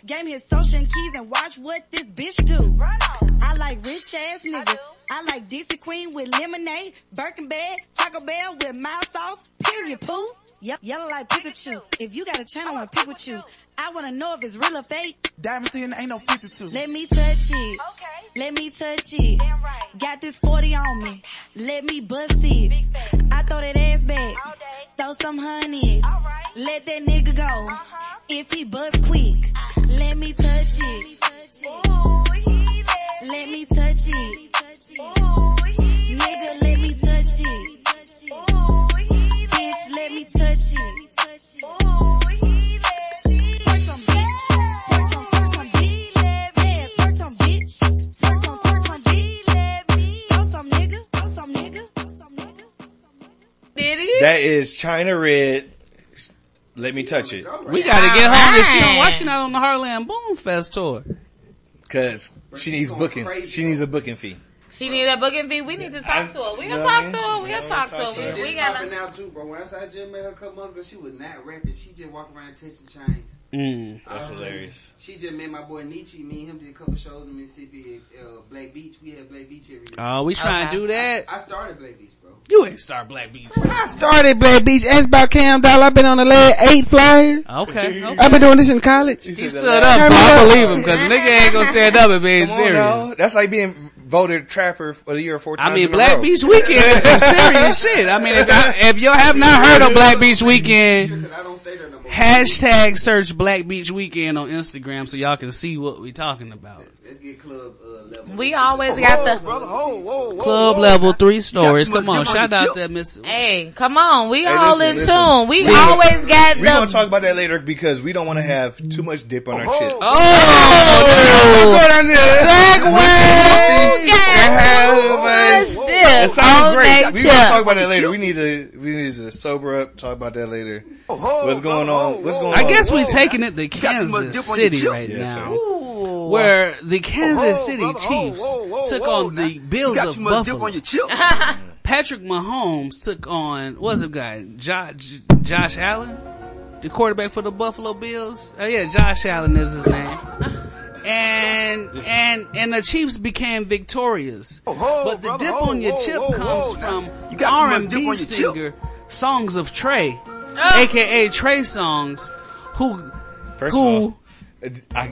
Ga- gave me his social and keys and watch what this bitch do. I like rich ass niggas. I like Dixie Queen with lemonade, Birkin bag, Taco Bell with mild sauce. Period, poo. Yep, yellow like Pikachu. If you got a channel, I wanna pick with you. I wanna know if it's real or fake. Diamond still ain't no 52. Let me touch it. Okay. Let me touch it. Right. Got this 40 on me. Let me bust it. I throw that ass back. Throw some honey. Let that nigga go. Uh-huh. If he bust quick. Let me touch it. Let me touch it. Nigga, let me touch it. That is China Red. Let me touch it. We gotta get home. Is she on, why she not on the Heartland Boom Fest tour? Cause she needs booking. She needs a booking fee. She need a booking fee. We need to talk to her. We you gonna talk to her. We Yeah, gonna talk to her. We, we gotta. popping out too, bro. When I just met her a couple months ago, she was not rapping. She just walk around touching chains. Mm. That's hilarious. She just met my boy Nietzsche. Me and him did a couple shows in Mississippi at uh, Black Beach. We had Black Beach every day. Oh, we trying to do that. I started Black Beach, bro. You ain't start Black Beach. I started Black Beach. Ask about Cam Doll. I've been on the last eight flyers. Okay. okay. I've been doing this in college. He stood up, so I believe him because nigga ain't gonna stand up and being Come on serious. That's like being voted trapper for the year four times. I mean, in a Black row. Beach Weekend is some serious shit. I mean, if, I, if you have not heard of Black Beach Weekend, hashtag search Black Beach Weekend on Instagram so y'all can see what we talking about. Let's get club uh, level. We always got the Club level three stories. Come on, shout out to that Miss. Hey, come on. We Hey, all listen, in listen. tune. We See, always got We're gonna talk about that later because we don't want to have too much dip on our chip. Oh, Go down there. Segue. It Dip sounds on great. We chip. gonna talk about that later. We need to we need to sober up. Talk about that later. What's going on? What's going on? I guess we're taking it to Kansas dip on your City right Yes, now, where the Kansas City Chiefs took on the Bills got of too dip Buffalo. on your chip. Patrick Mahomes took on what's the guy? Josh, Josh Allen, the quarterback for the Buffalo Bills. Oh yeah, Josh Allen is his name. And and and the Chiefs became victorious. Oh, but the dip on your chip comes from You got too R&B on your chip. singer Songs of Trey, ah! Oh. aka Trey Songz, who First who of all, I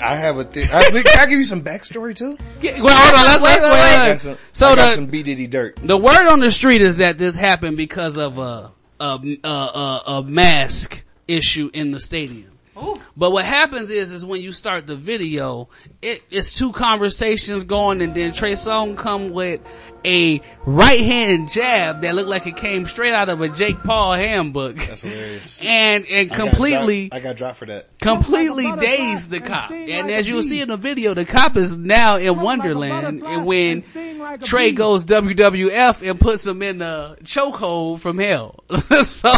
I have a thing. I, can I give you some backstory too? Yeah, well, hold on, let's, let's I wait. got some, So I got the- some B Diddy dirt. The word on the street is that this happened because of a a a, a, a mask issue in the stadium. But what happens is, is when you start the video, it, it's two conversations going, and then Trey Songz come with a right hand jab that looked like it came straight out of a Jake Paul handbook, That's hilarious. and and I got completely dropped- I got dropped for that. completely dazed the cop. And as you will see in the video, the cop is now in Wonderland. And when Trey goes WWF and puts him in the chokehold from hell. so,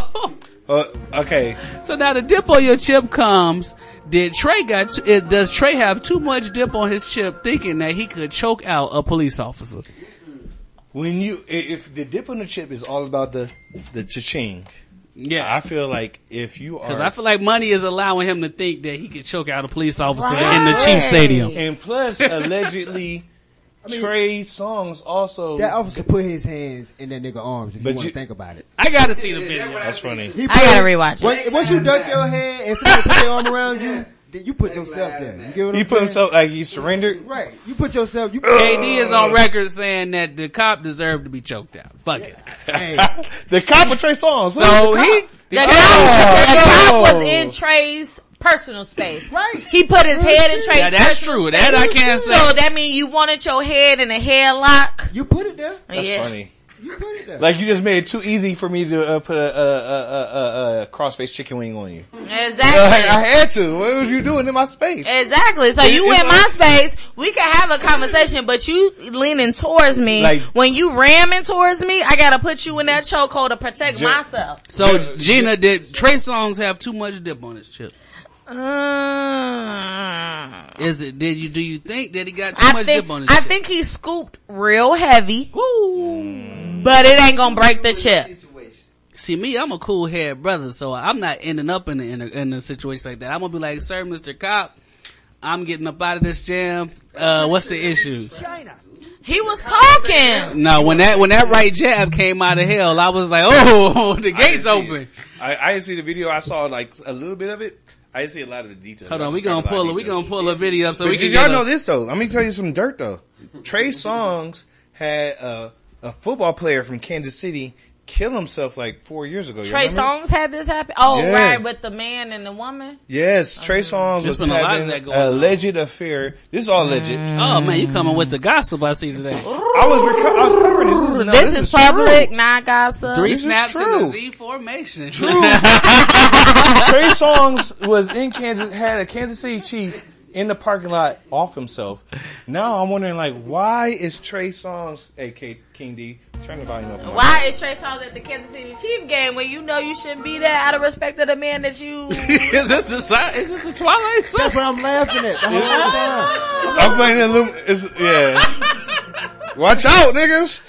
Uh, okay. so now the dip on your chip comes. Did Trey got? t- Does Trey have too much dip on his chip, thinking that he could choke out a police officer? When you, if the dip on the chip is all about the, the cha-ching. Yeah. I feel like if you are. Because I feel like money is allowing him to think that he could choke out a police officer in the Chiefs stadium. And plus, allegedly, Trey Songz also. That officer put his hands in that nigga arms. If But you want to think about it, I gotta see the video. That's funny. He I gotta rewatch it. Once, once you duck your head and somebody put their arm around you, then you put yourself there. You get what He I'm put saying? himself like he surrendered. right. You put yourself. You KD is on record saying that the cop deserved to be choked out. Fuck it. the cop of Trey Songz. So he, The Oh, cop, the cop oh. was in oh. Trey's personal space. Right. He put his head in Trey's Yeah, that's personal true. That I can't say. So that means you wanted your head in a headlock. You put it there. That's yeah. funny. You put it there. Like you just made it too easy for me to uh, put a, a, a, a, a, a crossface chicken wing on you. Exactly. Like, I had to. What was you doing in my space? Exactly. So It- you in like- my space, we can have a conversation, but you leaning towards me. Like- when you ramming towards me, I gotta put you in that chokehold to protect Ju- myself. So Gina, did Trey Songz have too much dip on his chip? Mm. Is it? Did you do you think that he got too I much think dip on his I chip? think he scooped real heavy, but it ain't gonna break the chip. See me, I'm a cool head brother, so I'm not ending up in a, in a, in a situation like that. I'm gonna be like, sir, Mr. Cop, I'm getting up out of this jam. Uh, what's the issue? He was talking. No, when that when that right jab came out of hell, I was like, oh, the gates open. I, I didn't see the video. I saw like a little bit of it. I didn't see a lot of the details. Hold on, we just gonna a pull of it. We details. gonna pull a video up so But we can y'all know a- this though? Let me tell you some dirt though. Trey Songz had a, a football player from Kansas City kill himself like four years ago. Trey remember? Songs had this happen. Oh, Yeah. right, with the man and the woman. Yes, Trey Songz There's was been a lot of having that an going on. alleged affair. This is all alleged. Mm. Oh man, you coming with the gossip I see today. I was reco- I was covering this. This is, no, this, this is, is public, true. not gossip. Three This snaps in the Z formation. True. Trey Songz was in Kansas, had a Kansas City Chief in the parking lot off himself. Now I'm wondering like, why is Trey Songz, AK King D, turn the volume up. Why is Trey Songz at the Kansas City Chief game when you know you shouldn't be there out of respect to the man that you? is this the si- is this a Twilight Zone? That's what I'm laughing at the whole time. I'm playing a little, it's, yeah. Watch out, niggas.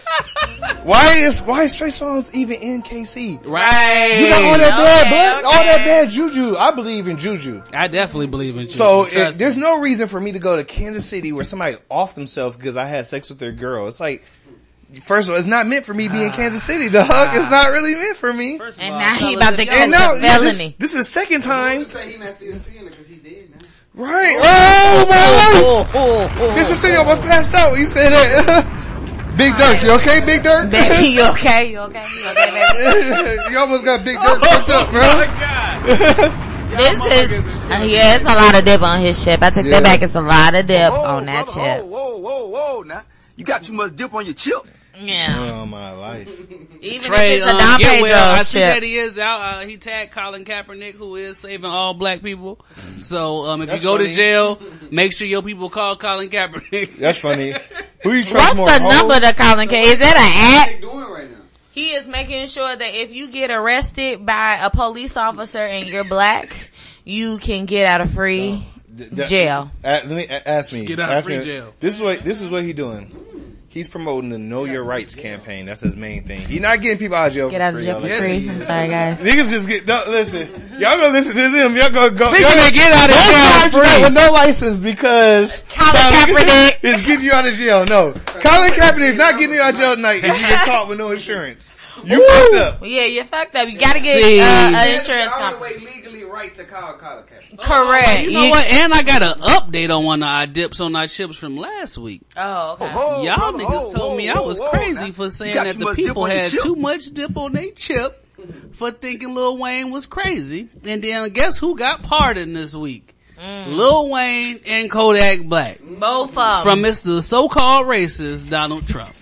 Why is, why is Trey Songz even in KC? Right. You got all that bad Okay, blood, all that bad juju. I believe in juju. I definitely believe in you. So it, there's no reason for me to go to Kansas City where somebody off themselves because I had sex with their girl. It's like, first of all, it's not meant for me being ah. Kansas City, dog. It's not really meant for me. First of And all, now he about to y'all- catch And now, a yeah, this, felony. this is the second time. Right. Oh, my life. Oh, oh, oh. Mr. City almost passed out. You said that. Big Durk, you okay, Big Durk? Baby, you okay? You okay? You okay, baby? you almost got Big Durk fucked up, bro. This is, uh, yeah, it's a lot of dip on his chip. I take Yeah. that back. It's a lot of dip Whoa, on that brother, chip. Whoa, whoa, whoa, whoa, now. You got too much dip on your chip. Yeah. Oh my life. Even Trey, if it's a um, Don get well. I see that he is out. Uh, he tagged Colin Kaepernick, who is saving all black people. So, um, if That's you go funny. to jail, make sure your people call Colin Kaepernick. That's funny. Who you What's trust more? the Ho? number to Colin K? Is that an They act? doing right now. He is making sure that if you get arrested by a police officer and you're black, you can get out of free D- d- jail. Uh, let me a- ask me. Get out of free me- jail. This is what this is what he doing. He's promoting the Know Your Rights campaign. That's his main thing. He's not getting people out of jail. Get for out of jail for y'all. free. I'm sorry, guys. Niggas just get no, listen. Y'all gonna listen to them. Y'all gonna go. Speaking y'all of get out of don't jail charge free. that with no license because Colin Colin Kaepernick. is getting you out of jail. No, Colin Kaepernick is not getting you out of jail tonight if you get caught with no insurance. You fucked up. Yeah, you fucked up. You gotta get uh, an insurance company. Way legally right to call Colin Kaepernick. Correct. Oh, you know what? And I got an update on one of our dips on our chips from last week. Oh, okay. Whoa, Y'all brother, niggas whoa, told whoa, me I was whoa, crazy now. for saying that the people had too much dip on their chip for thinking Lil Wayne was crazy. And then guess who got pardoned this week? Mm. Lil Wayne and Kodak Black. Both of From. Mr. So-called racist Donald Trump.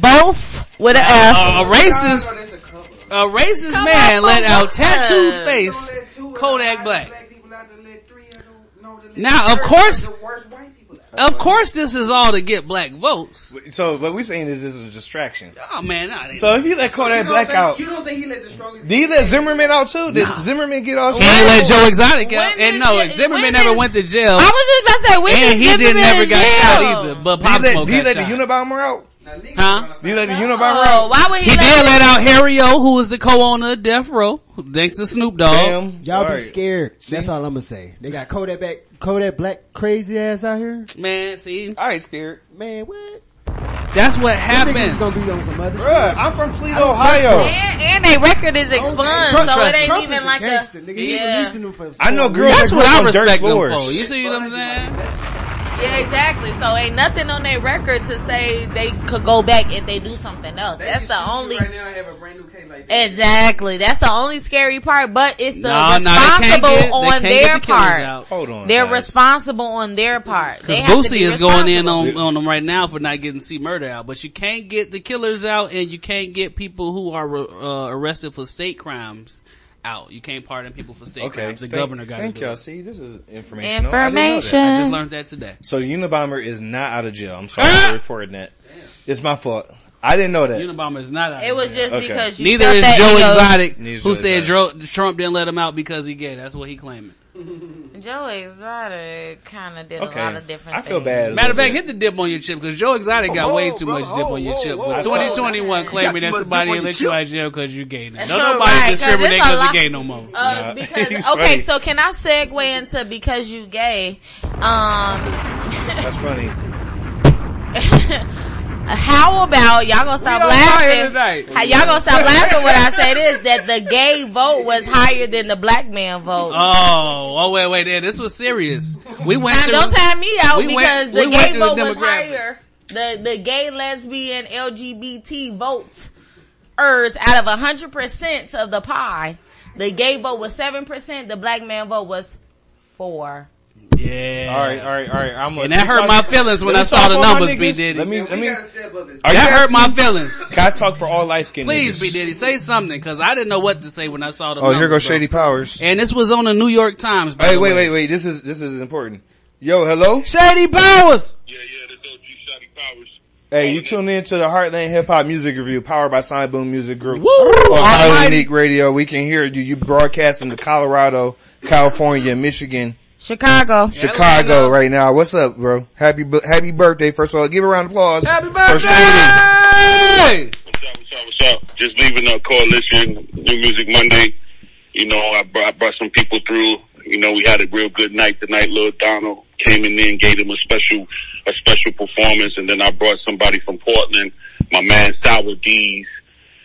Both with an F. A, a racist, a cover. a racist Come man on, let out what? tattooed Don't face let two of the Kodak Black. black people out to let three of them know Now, of course- the worst white people out. Of course this is all to get black votes. So what we're saying is this is a distraction. Oh man, nah, So if you let Kodak don't Black think- out, You don't think he let the strongest? did he let Zimmerman out too? Did Zimmerman get all? He ain't let Joe Exotic When out. And no, J- Zimmerman never did- went to jail. I was just about to say, when and did he Zimmerman didn't never in got jail? shot either. But Did he Pop let, Smoke did he let the shot. Unabomber out? Now, niggas Huh? gonna Did he let the Oh, Unabomber out? why would he, He let did let out Harry O, who was the co-owner of Death Row, thanks to Snoop Dogg. Damn. Y'all be Alright. scared. That's all I'm gonna say. They got Kodak back, Kodak Black crazy ass out here. Man, see, I ain't scared. Man, what? that's what happens. niggas gonna be on some other Bruh, shit. I'm from Toledo, I don't Ohio. And, and their record is expunged, Trump- so it ain't Trump even is a like gangster, a, nigga. Yeah. them for I know girls That's that what I on dirt respect them floors. for. You see what I'm saying? Yeah, exactly. So ain't nothing on their record to say they could go back if they do something else. They That's the only. right now and have a brand new case like that. Exactly. That's the only scary part, but it's the No, no, responsible get- on their the part. Hold on, They're guys. responsible on their part. Because have Boosie is going in on, on them right now for not getting C-Murder out, but you can't get the killers out, and you can't get people who are uh, arrested for state crimes out. You can't pardon people for state Okay, crimes. The thank- governor got Thank to do y'all. it. See, this is information. I Information. I just learned that today. So the Unabomber is not out of jail. I'm sorry ah! for reporting that. It's my fault. I didn't know that. Unabomber is not out. It of was just Okay. because you Neither is that Joe Exotic, who Joe said Exotic. Trump didn't let him out because he gay. That's what he claiming. Joe Exotic kind of did Okay. a lot of different. I feel things. bad. Matter of fact, hit the dip on your chip because Joe Exotic got Whoa, way too bro, much dip on your whoa, chip. whoa, But whoa. 2021 You claiming that too somebody let you chip. out jail because you're gay now. Right, Don't nobody 'cause discriminate it's a because lot- you gay no more. Uh, because okay, funny. so can I segue into because you gay? Um, That's funny. How about y'all gonna stop We on fire laughing? tonight. How, y'all gonna stop laughing when I say this? That the gay vote was higher than the black man vote. Oh, oh wait, wait, yeah, this was serious. We went Now, through. don't time me out we because went- the we gay through the vote was higher. The the gay, lesbian, LGBT votes ers out of hundred percent of the pie. The gay vote was seven percent. The black man vote was four. Yeah. All right, all right, all right. I'm And that hurt my feelings when I saw the numbers, B. Diddy. Let me, let me. That hurt my feelings. Can I talk for all light skinned Please, B. Diddy, say something because I didn't know what to say when I saw the Oh, numbers. here goes. Shady Powers. And this was on the New York Times. Hey, wait, wait, wait. This is this is important. Yo, hello. Shady Powers. Yeah, yeah, the dope Shady Powers. Hey, oh, you tune in to the Heartland Hip Hop Music Review, powered by Sonic Boom Music Group Woo! on Highly Unique Radio. We can hear you. You broadcasting to Colorado, California, Michigan, Chicago. Chicago right now. What's up, bro? Happy happy birthday! First of all, give a round of applause. Happy for Shady. birthday! What's up? What's up? Just leaving a coalition, New Music Monday. You know, I brought, I brought some people through. You know, we had a real good night tonight. Lil Donald came in there and gave him a special, a special performance. And then I brought somebody from Portland, my man Sour D's.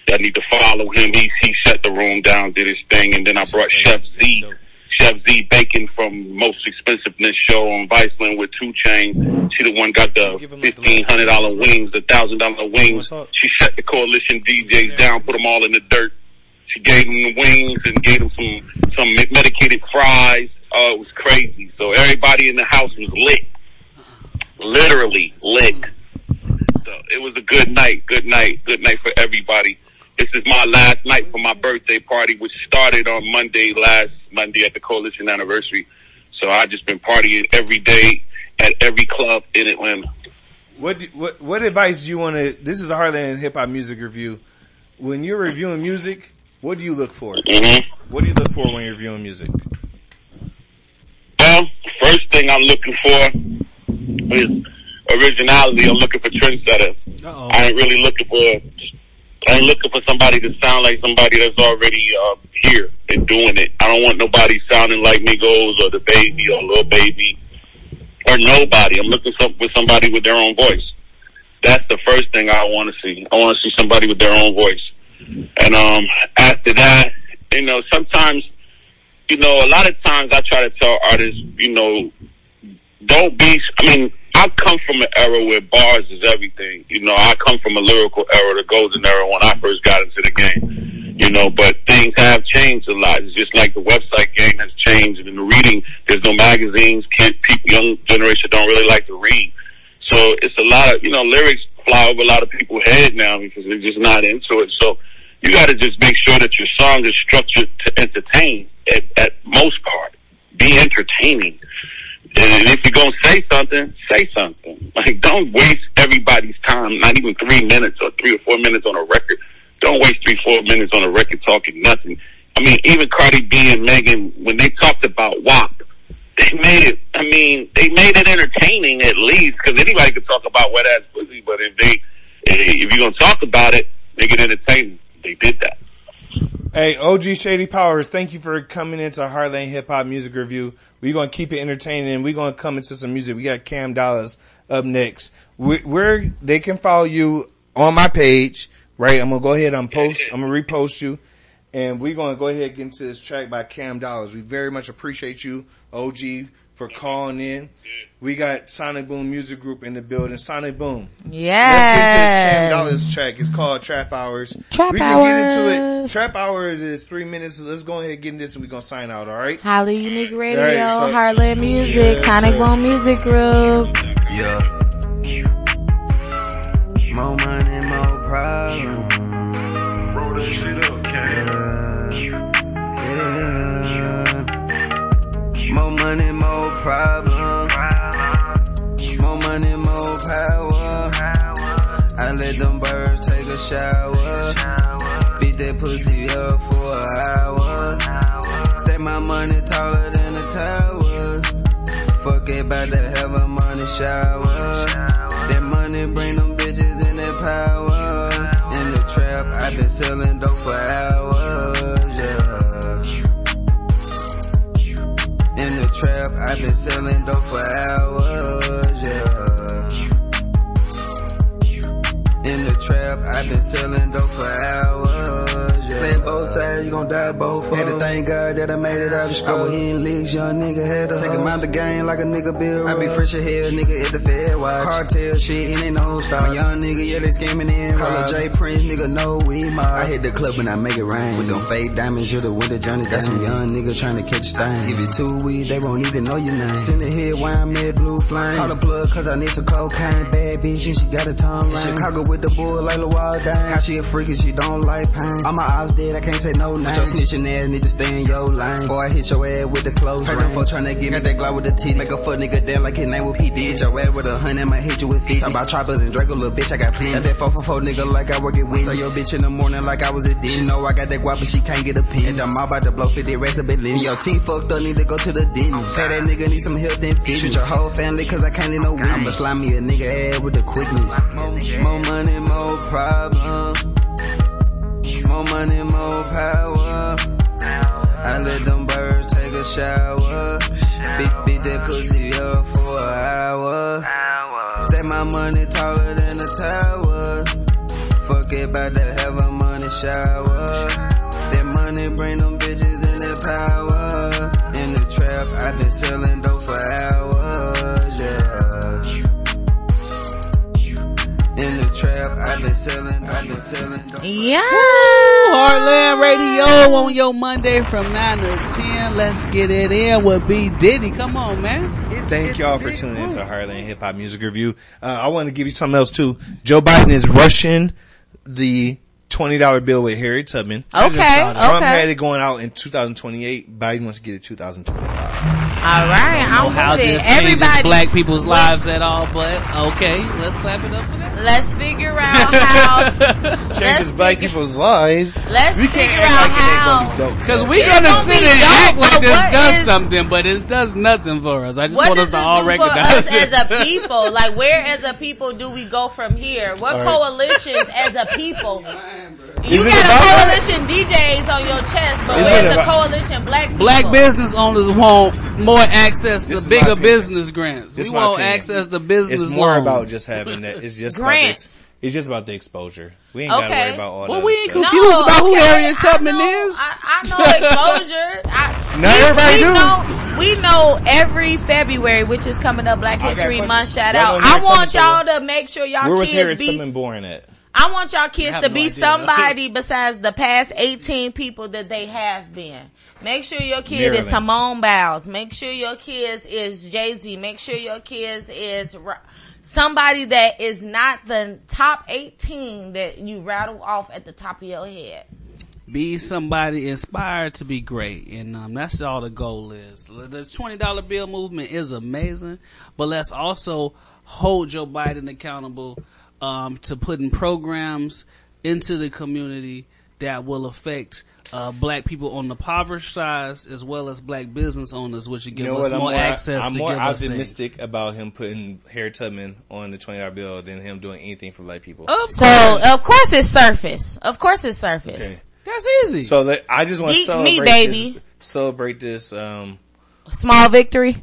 I need to follow him. He, he shut the room down, did his thing. And then I brought Chef Z, Chef Z Bacon from Most Expensivest Show on Viceland with Two Chain. She the one got the fifteen hundred dollar wings, the thousand dollar wings. She shut the coalition DJs down, put them all in the dirt. She gave them the wings and gave them some some medicated fries. Oh, it was crazy. So everybody in the house was lit, literally lit. So it was a good night, good night, good night for everybody. This is my last night for my birthday party, which started on Monday, last Monday at the coalition anniversary. So I just been partying every day at every club in Atlanta. What do, what what advice do you want to? This is a Heartland Hip Hop Music Review. When you're reviewing music, what do you look for? Mm-hmm. What do you look for when you're reviewing music? Well, first thing I'm looking for is originality. I'm looking for trendsetter. Uh-oh. I ain't really looking for. I ain't looking for somebody to sound like somebody that's already uh, here and doing it. I don't want nobody sounding like Migos or the Baby or Lil Baby or nobody. I'm looking for somebody with their own voice. That's the first thing I want to see. I want to see somebody with their own voice. And um, after that, you know, sometimes, you know, a lot of times I try to tell artists, you know, don't be. I mean, I come from an era where bars is everything. You know, I come from a lyrical era, the golden era when I first got into the game. You know, but things have changed a lot. It's just like the website game has changed, and the reading, there's no magazines. Can't people, young generation don't really like to read. So it's a lot of you know lyrics fly over a lot of people's head now because they're just not into it. So you got to just make sure that your song is structured to entertain at, at most part. Be entertaining. And if you're gonna say something, say something. Like, don't waste everybody's time. Not even three minutes or three or four minutes on a record. Don't waste three, four minutes on a record talking nothing. I mean, even Cardi B and Megan, when they talked about WAP, they made it. I mean, they made it entertaining at least, because anybody could talk about wet ass pussy. But if they, eh, if you're gonna talk about it, make it entertaining. They did that. Hey, OG Shady Powers, thank you for coming into Heartland Hip Hop Music Review. We're gonna keep it entertaining. We're gonna come into some music. We got Cam Dollars up next. Where, where they can follow you on my page, right? I'm gonna go ahead and post. I'm gonna repost you, and we're gonna go ahead and get into this track by Cam Dollars. We very much appreciate you, OG, for calling in. We got Sonic Boom Music Group in the building. Sonic Boom. Yeah. Let's get into this Cam Yes. Dollars track. It's called Trap Hours. Trap we can get into it. Trap Hours is three minutes. Let's go ahead and get into this and we're gonna sign out, alright? Highly Unique Radio, All right, so- Heartland Music, Yes, Sonic sir. Boom Music Group. Yeah. More more problems. More money, more power. I let them birds take a shower. Beat that pussy up for an hour. Stay my money taller than the tower. Fuck it, about to have a money shower. That money bring them bitches in that power. In the trap, i been selling dope for hours, the trap, i been selling dope for hours, yeah. In the trap, i been selling dope for yeah. Playing both sides, you gon' die both. Had to thank God that I made it out of school. I was hitting leagues, young nigga had to take him out the game like a nigga bill. I be fresh as hell, nigga at the Fed watch. Cartel shit, it ain't no stop. Young nigga, yeah, they scamming in. Call J Prince, nigga, no we mob. I hit the club and I make it rain. With them fake diamonds, you the winter journey. Got some young nigga trying to catch stain. Give you two weed, they won't even know your name. Send it here the I'm mid blue flame. Call the plug cause I need some cocaine. Bad bitch and she got a tongue ring. Chicago with the bull like Luol Deng. How she a freak and she don't like pain. All my ops dead, I can't say no name. Your snitching ass need to stay in your lane. Boy, I hit your ass with the clothes. Heard for trying to get me that glow with the teeth. Make a fuck nigga down like his name was P. Hit your ass with a hundred, might hit you with 50. Talk about choppers and Draco, little bitch, I got plenty. Got that 444 nigga like I work at Wendy's. So your bitch in the morning like I was a D. know I got that guap, but she can't get a pin. And I'm about to blow 50 racks of Bentley. Your teeth fucked up, need to go to the dentist. Say that nigga need some health and fitness. Shoot your whole family cause I can't need no witness. I'ma slime me a nigga ass with the quickness. More, more money, more problems. More money, more power. I let them birds take a shower. Beat, beat that pussy up for an hour. Stack my money taller than a tower. Fuck it, about to have a money shower. Selling dope. Yeah. Heartland Radio on your Monday from 9 to 10. Let's get it in with B. Diddy. Come on, man. Thank y'all for tuning into Heartland Hip Hop Music Review. Uh, I want to give you something else too. Joe Biden is rushing the twenty dollar bill with Harriet Tubman. I just Okay. Trump had it going out in 2028. Biden wants to get it 2025. All right, I don't know I'm how with it. this changes Everybody, black people's lives at all, but okay, let's clap it up for that. let's figure out how. Changes black people's lives. Let's we figure out act like it ain't gonna be dope. Cause we It's gonna gonna sit and dope, act like this does is- something, but it does nothing for us. I just What want us to all do for recognize us as a people? Like, where as a people do we go from here? What All right. coalitions as a people? Is You it got about a that? coalition DJs on your chest, but Is where's it the coalition black people? Black business owners want more access to This is my bigger business grants. This we want opinion. access to business It's more loans. about just having that. It's just Grants. About it's just about the exposure. We ain't gotta worry about all Well, that. Well, we ain't stuff. confused No, about who okay, Harriet Tubman I know, is. I, I know exposure. I, Not we, everybody we do. know we know every February, which is coming up, Black I got a History. Month. Shout out! I want y'all to make sure y'all Where was kids Harriet be. Tubman born at? I want y'all kids to no be idea. somebody besides the past 18 people that they have been. Make sure your kid is. Simone Biles. Make sure your kids is Jay-Z. Make sure your kids is somebody that is not the top 18 that you rattle off at the top of your head. be somebody inspired to be great, and um, that's all the goal is. This twenty dollar bill movement is amazing, but let's also hold Joe Biden accountable um, to putting programs into the community that will affect uh, black people on the impoverished side as well as black business owners, which will give You know us what? I'm more, more, access I'm to more give us optimistic about him putting Harriet Tubman on the twenty dollar bill than him doing anything for black people. Of So, of course it's surface. Of course it's surface. Okay. That's easy. So that, I just want to Eat me, celebrate baby. This, celebrate this. Um, Small victory.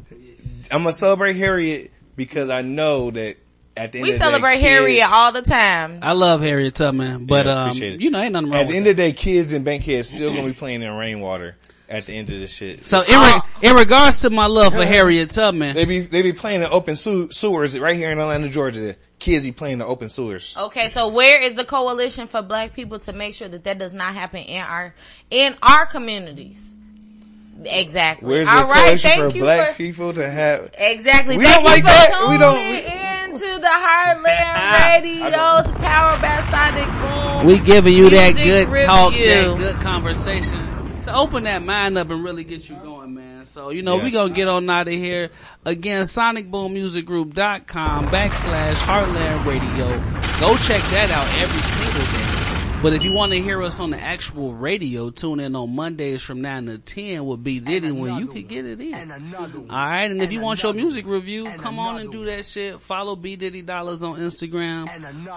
I'm gonna celebrate Harriet because I know that at the end We of the celebrate day, kids- Harriet all the time. I love Harriet Tubman, but Yeah, um, it. you know, ain't nothing wrong At with the end of the day, kids in Bankhead still gonna be playing in rainwater. At the end of the shit, So in, re- in regards to my love for Harriet Tubman, they be they be playing in open sew- sewers right here in Atlanta, Georgia. The kids be playing the open sewers. Okay, so where is the coalition for black people to make sure that that does not happen in our in our communities? Exactly. Where's the All right, coalition thank for you black for people to have? exactly. We thank don't like that. We don't- tuning into the Heartland Radio's Power by Sonic Boom. we giving you that Music good talk, that good conversation to open that mind up and really get you going, man. So, you know, we Yes. gonna get on out of here. Again, sonicboommusicgroup.com backslash Heartland Radio. Go check that out every single day. But if you want to hear us on the actual radio, tune in on Mondays from 9 to 10 with B Diddy when you can get it in. Alright, and if you want your music review, come on and do that shit. Follow B Diddy Dollars on Instagram.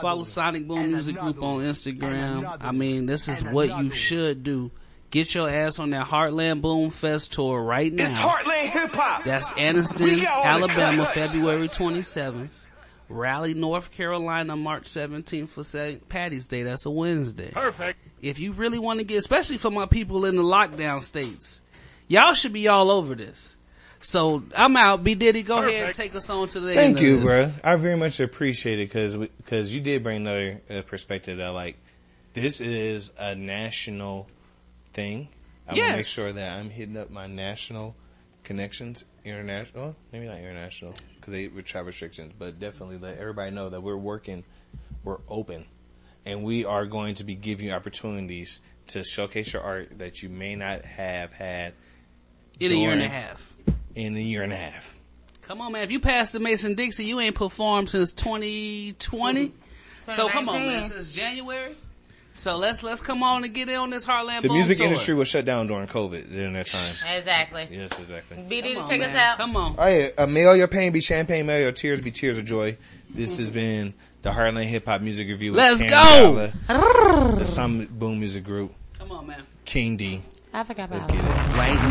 Follow Sonic Boom Music Group on Instagram. I mean, this is what you should do. Get your ass on that Heartland Boom Fest tour right now. It's Heartland Hip Hop. That's Anniston, got all the Alabama. February 27th. Raleigh, North Carolina, March 17th for St. Patty's Day. That's a Wednesday. Perfect. If you really want to get, especially for my people in the lockdown states, y'all should be all over this. So I'm out. B Diddy, go ahead and take us on to the Thank end you, of this. bro. I very much appreciate it because because you did bring another uh, perspective that like this is a national thing. I'm gonna make sure that I'm hitting up my national connections, international, maybe not international because they with travel restrictions, but definitely let everybody know that we're working, we're open, and we are going to be giving you opportunities to showcase your art that you may not have had In a year and a half. In a year and a half. Come on, man. If you passed the Mason Dixon, you ain't performed since 2020. So come on, man. Since January. So let's let's come on and get in on this Heartland The music tour. industry was shut down during COVID during that time. Exactly. Yes, exactly. B Diddy, Come on, take us man. out. Come on. Oh yeah, uh, may all your pain be champagne, may all your tears be tears of joy. This has been the Heartland Hip Hop Music Review. with Let's Cam go! Dollar, the Sonic Boom Music Group, Come on, man. King D. I forgot Let's about get it. it. Right now.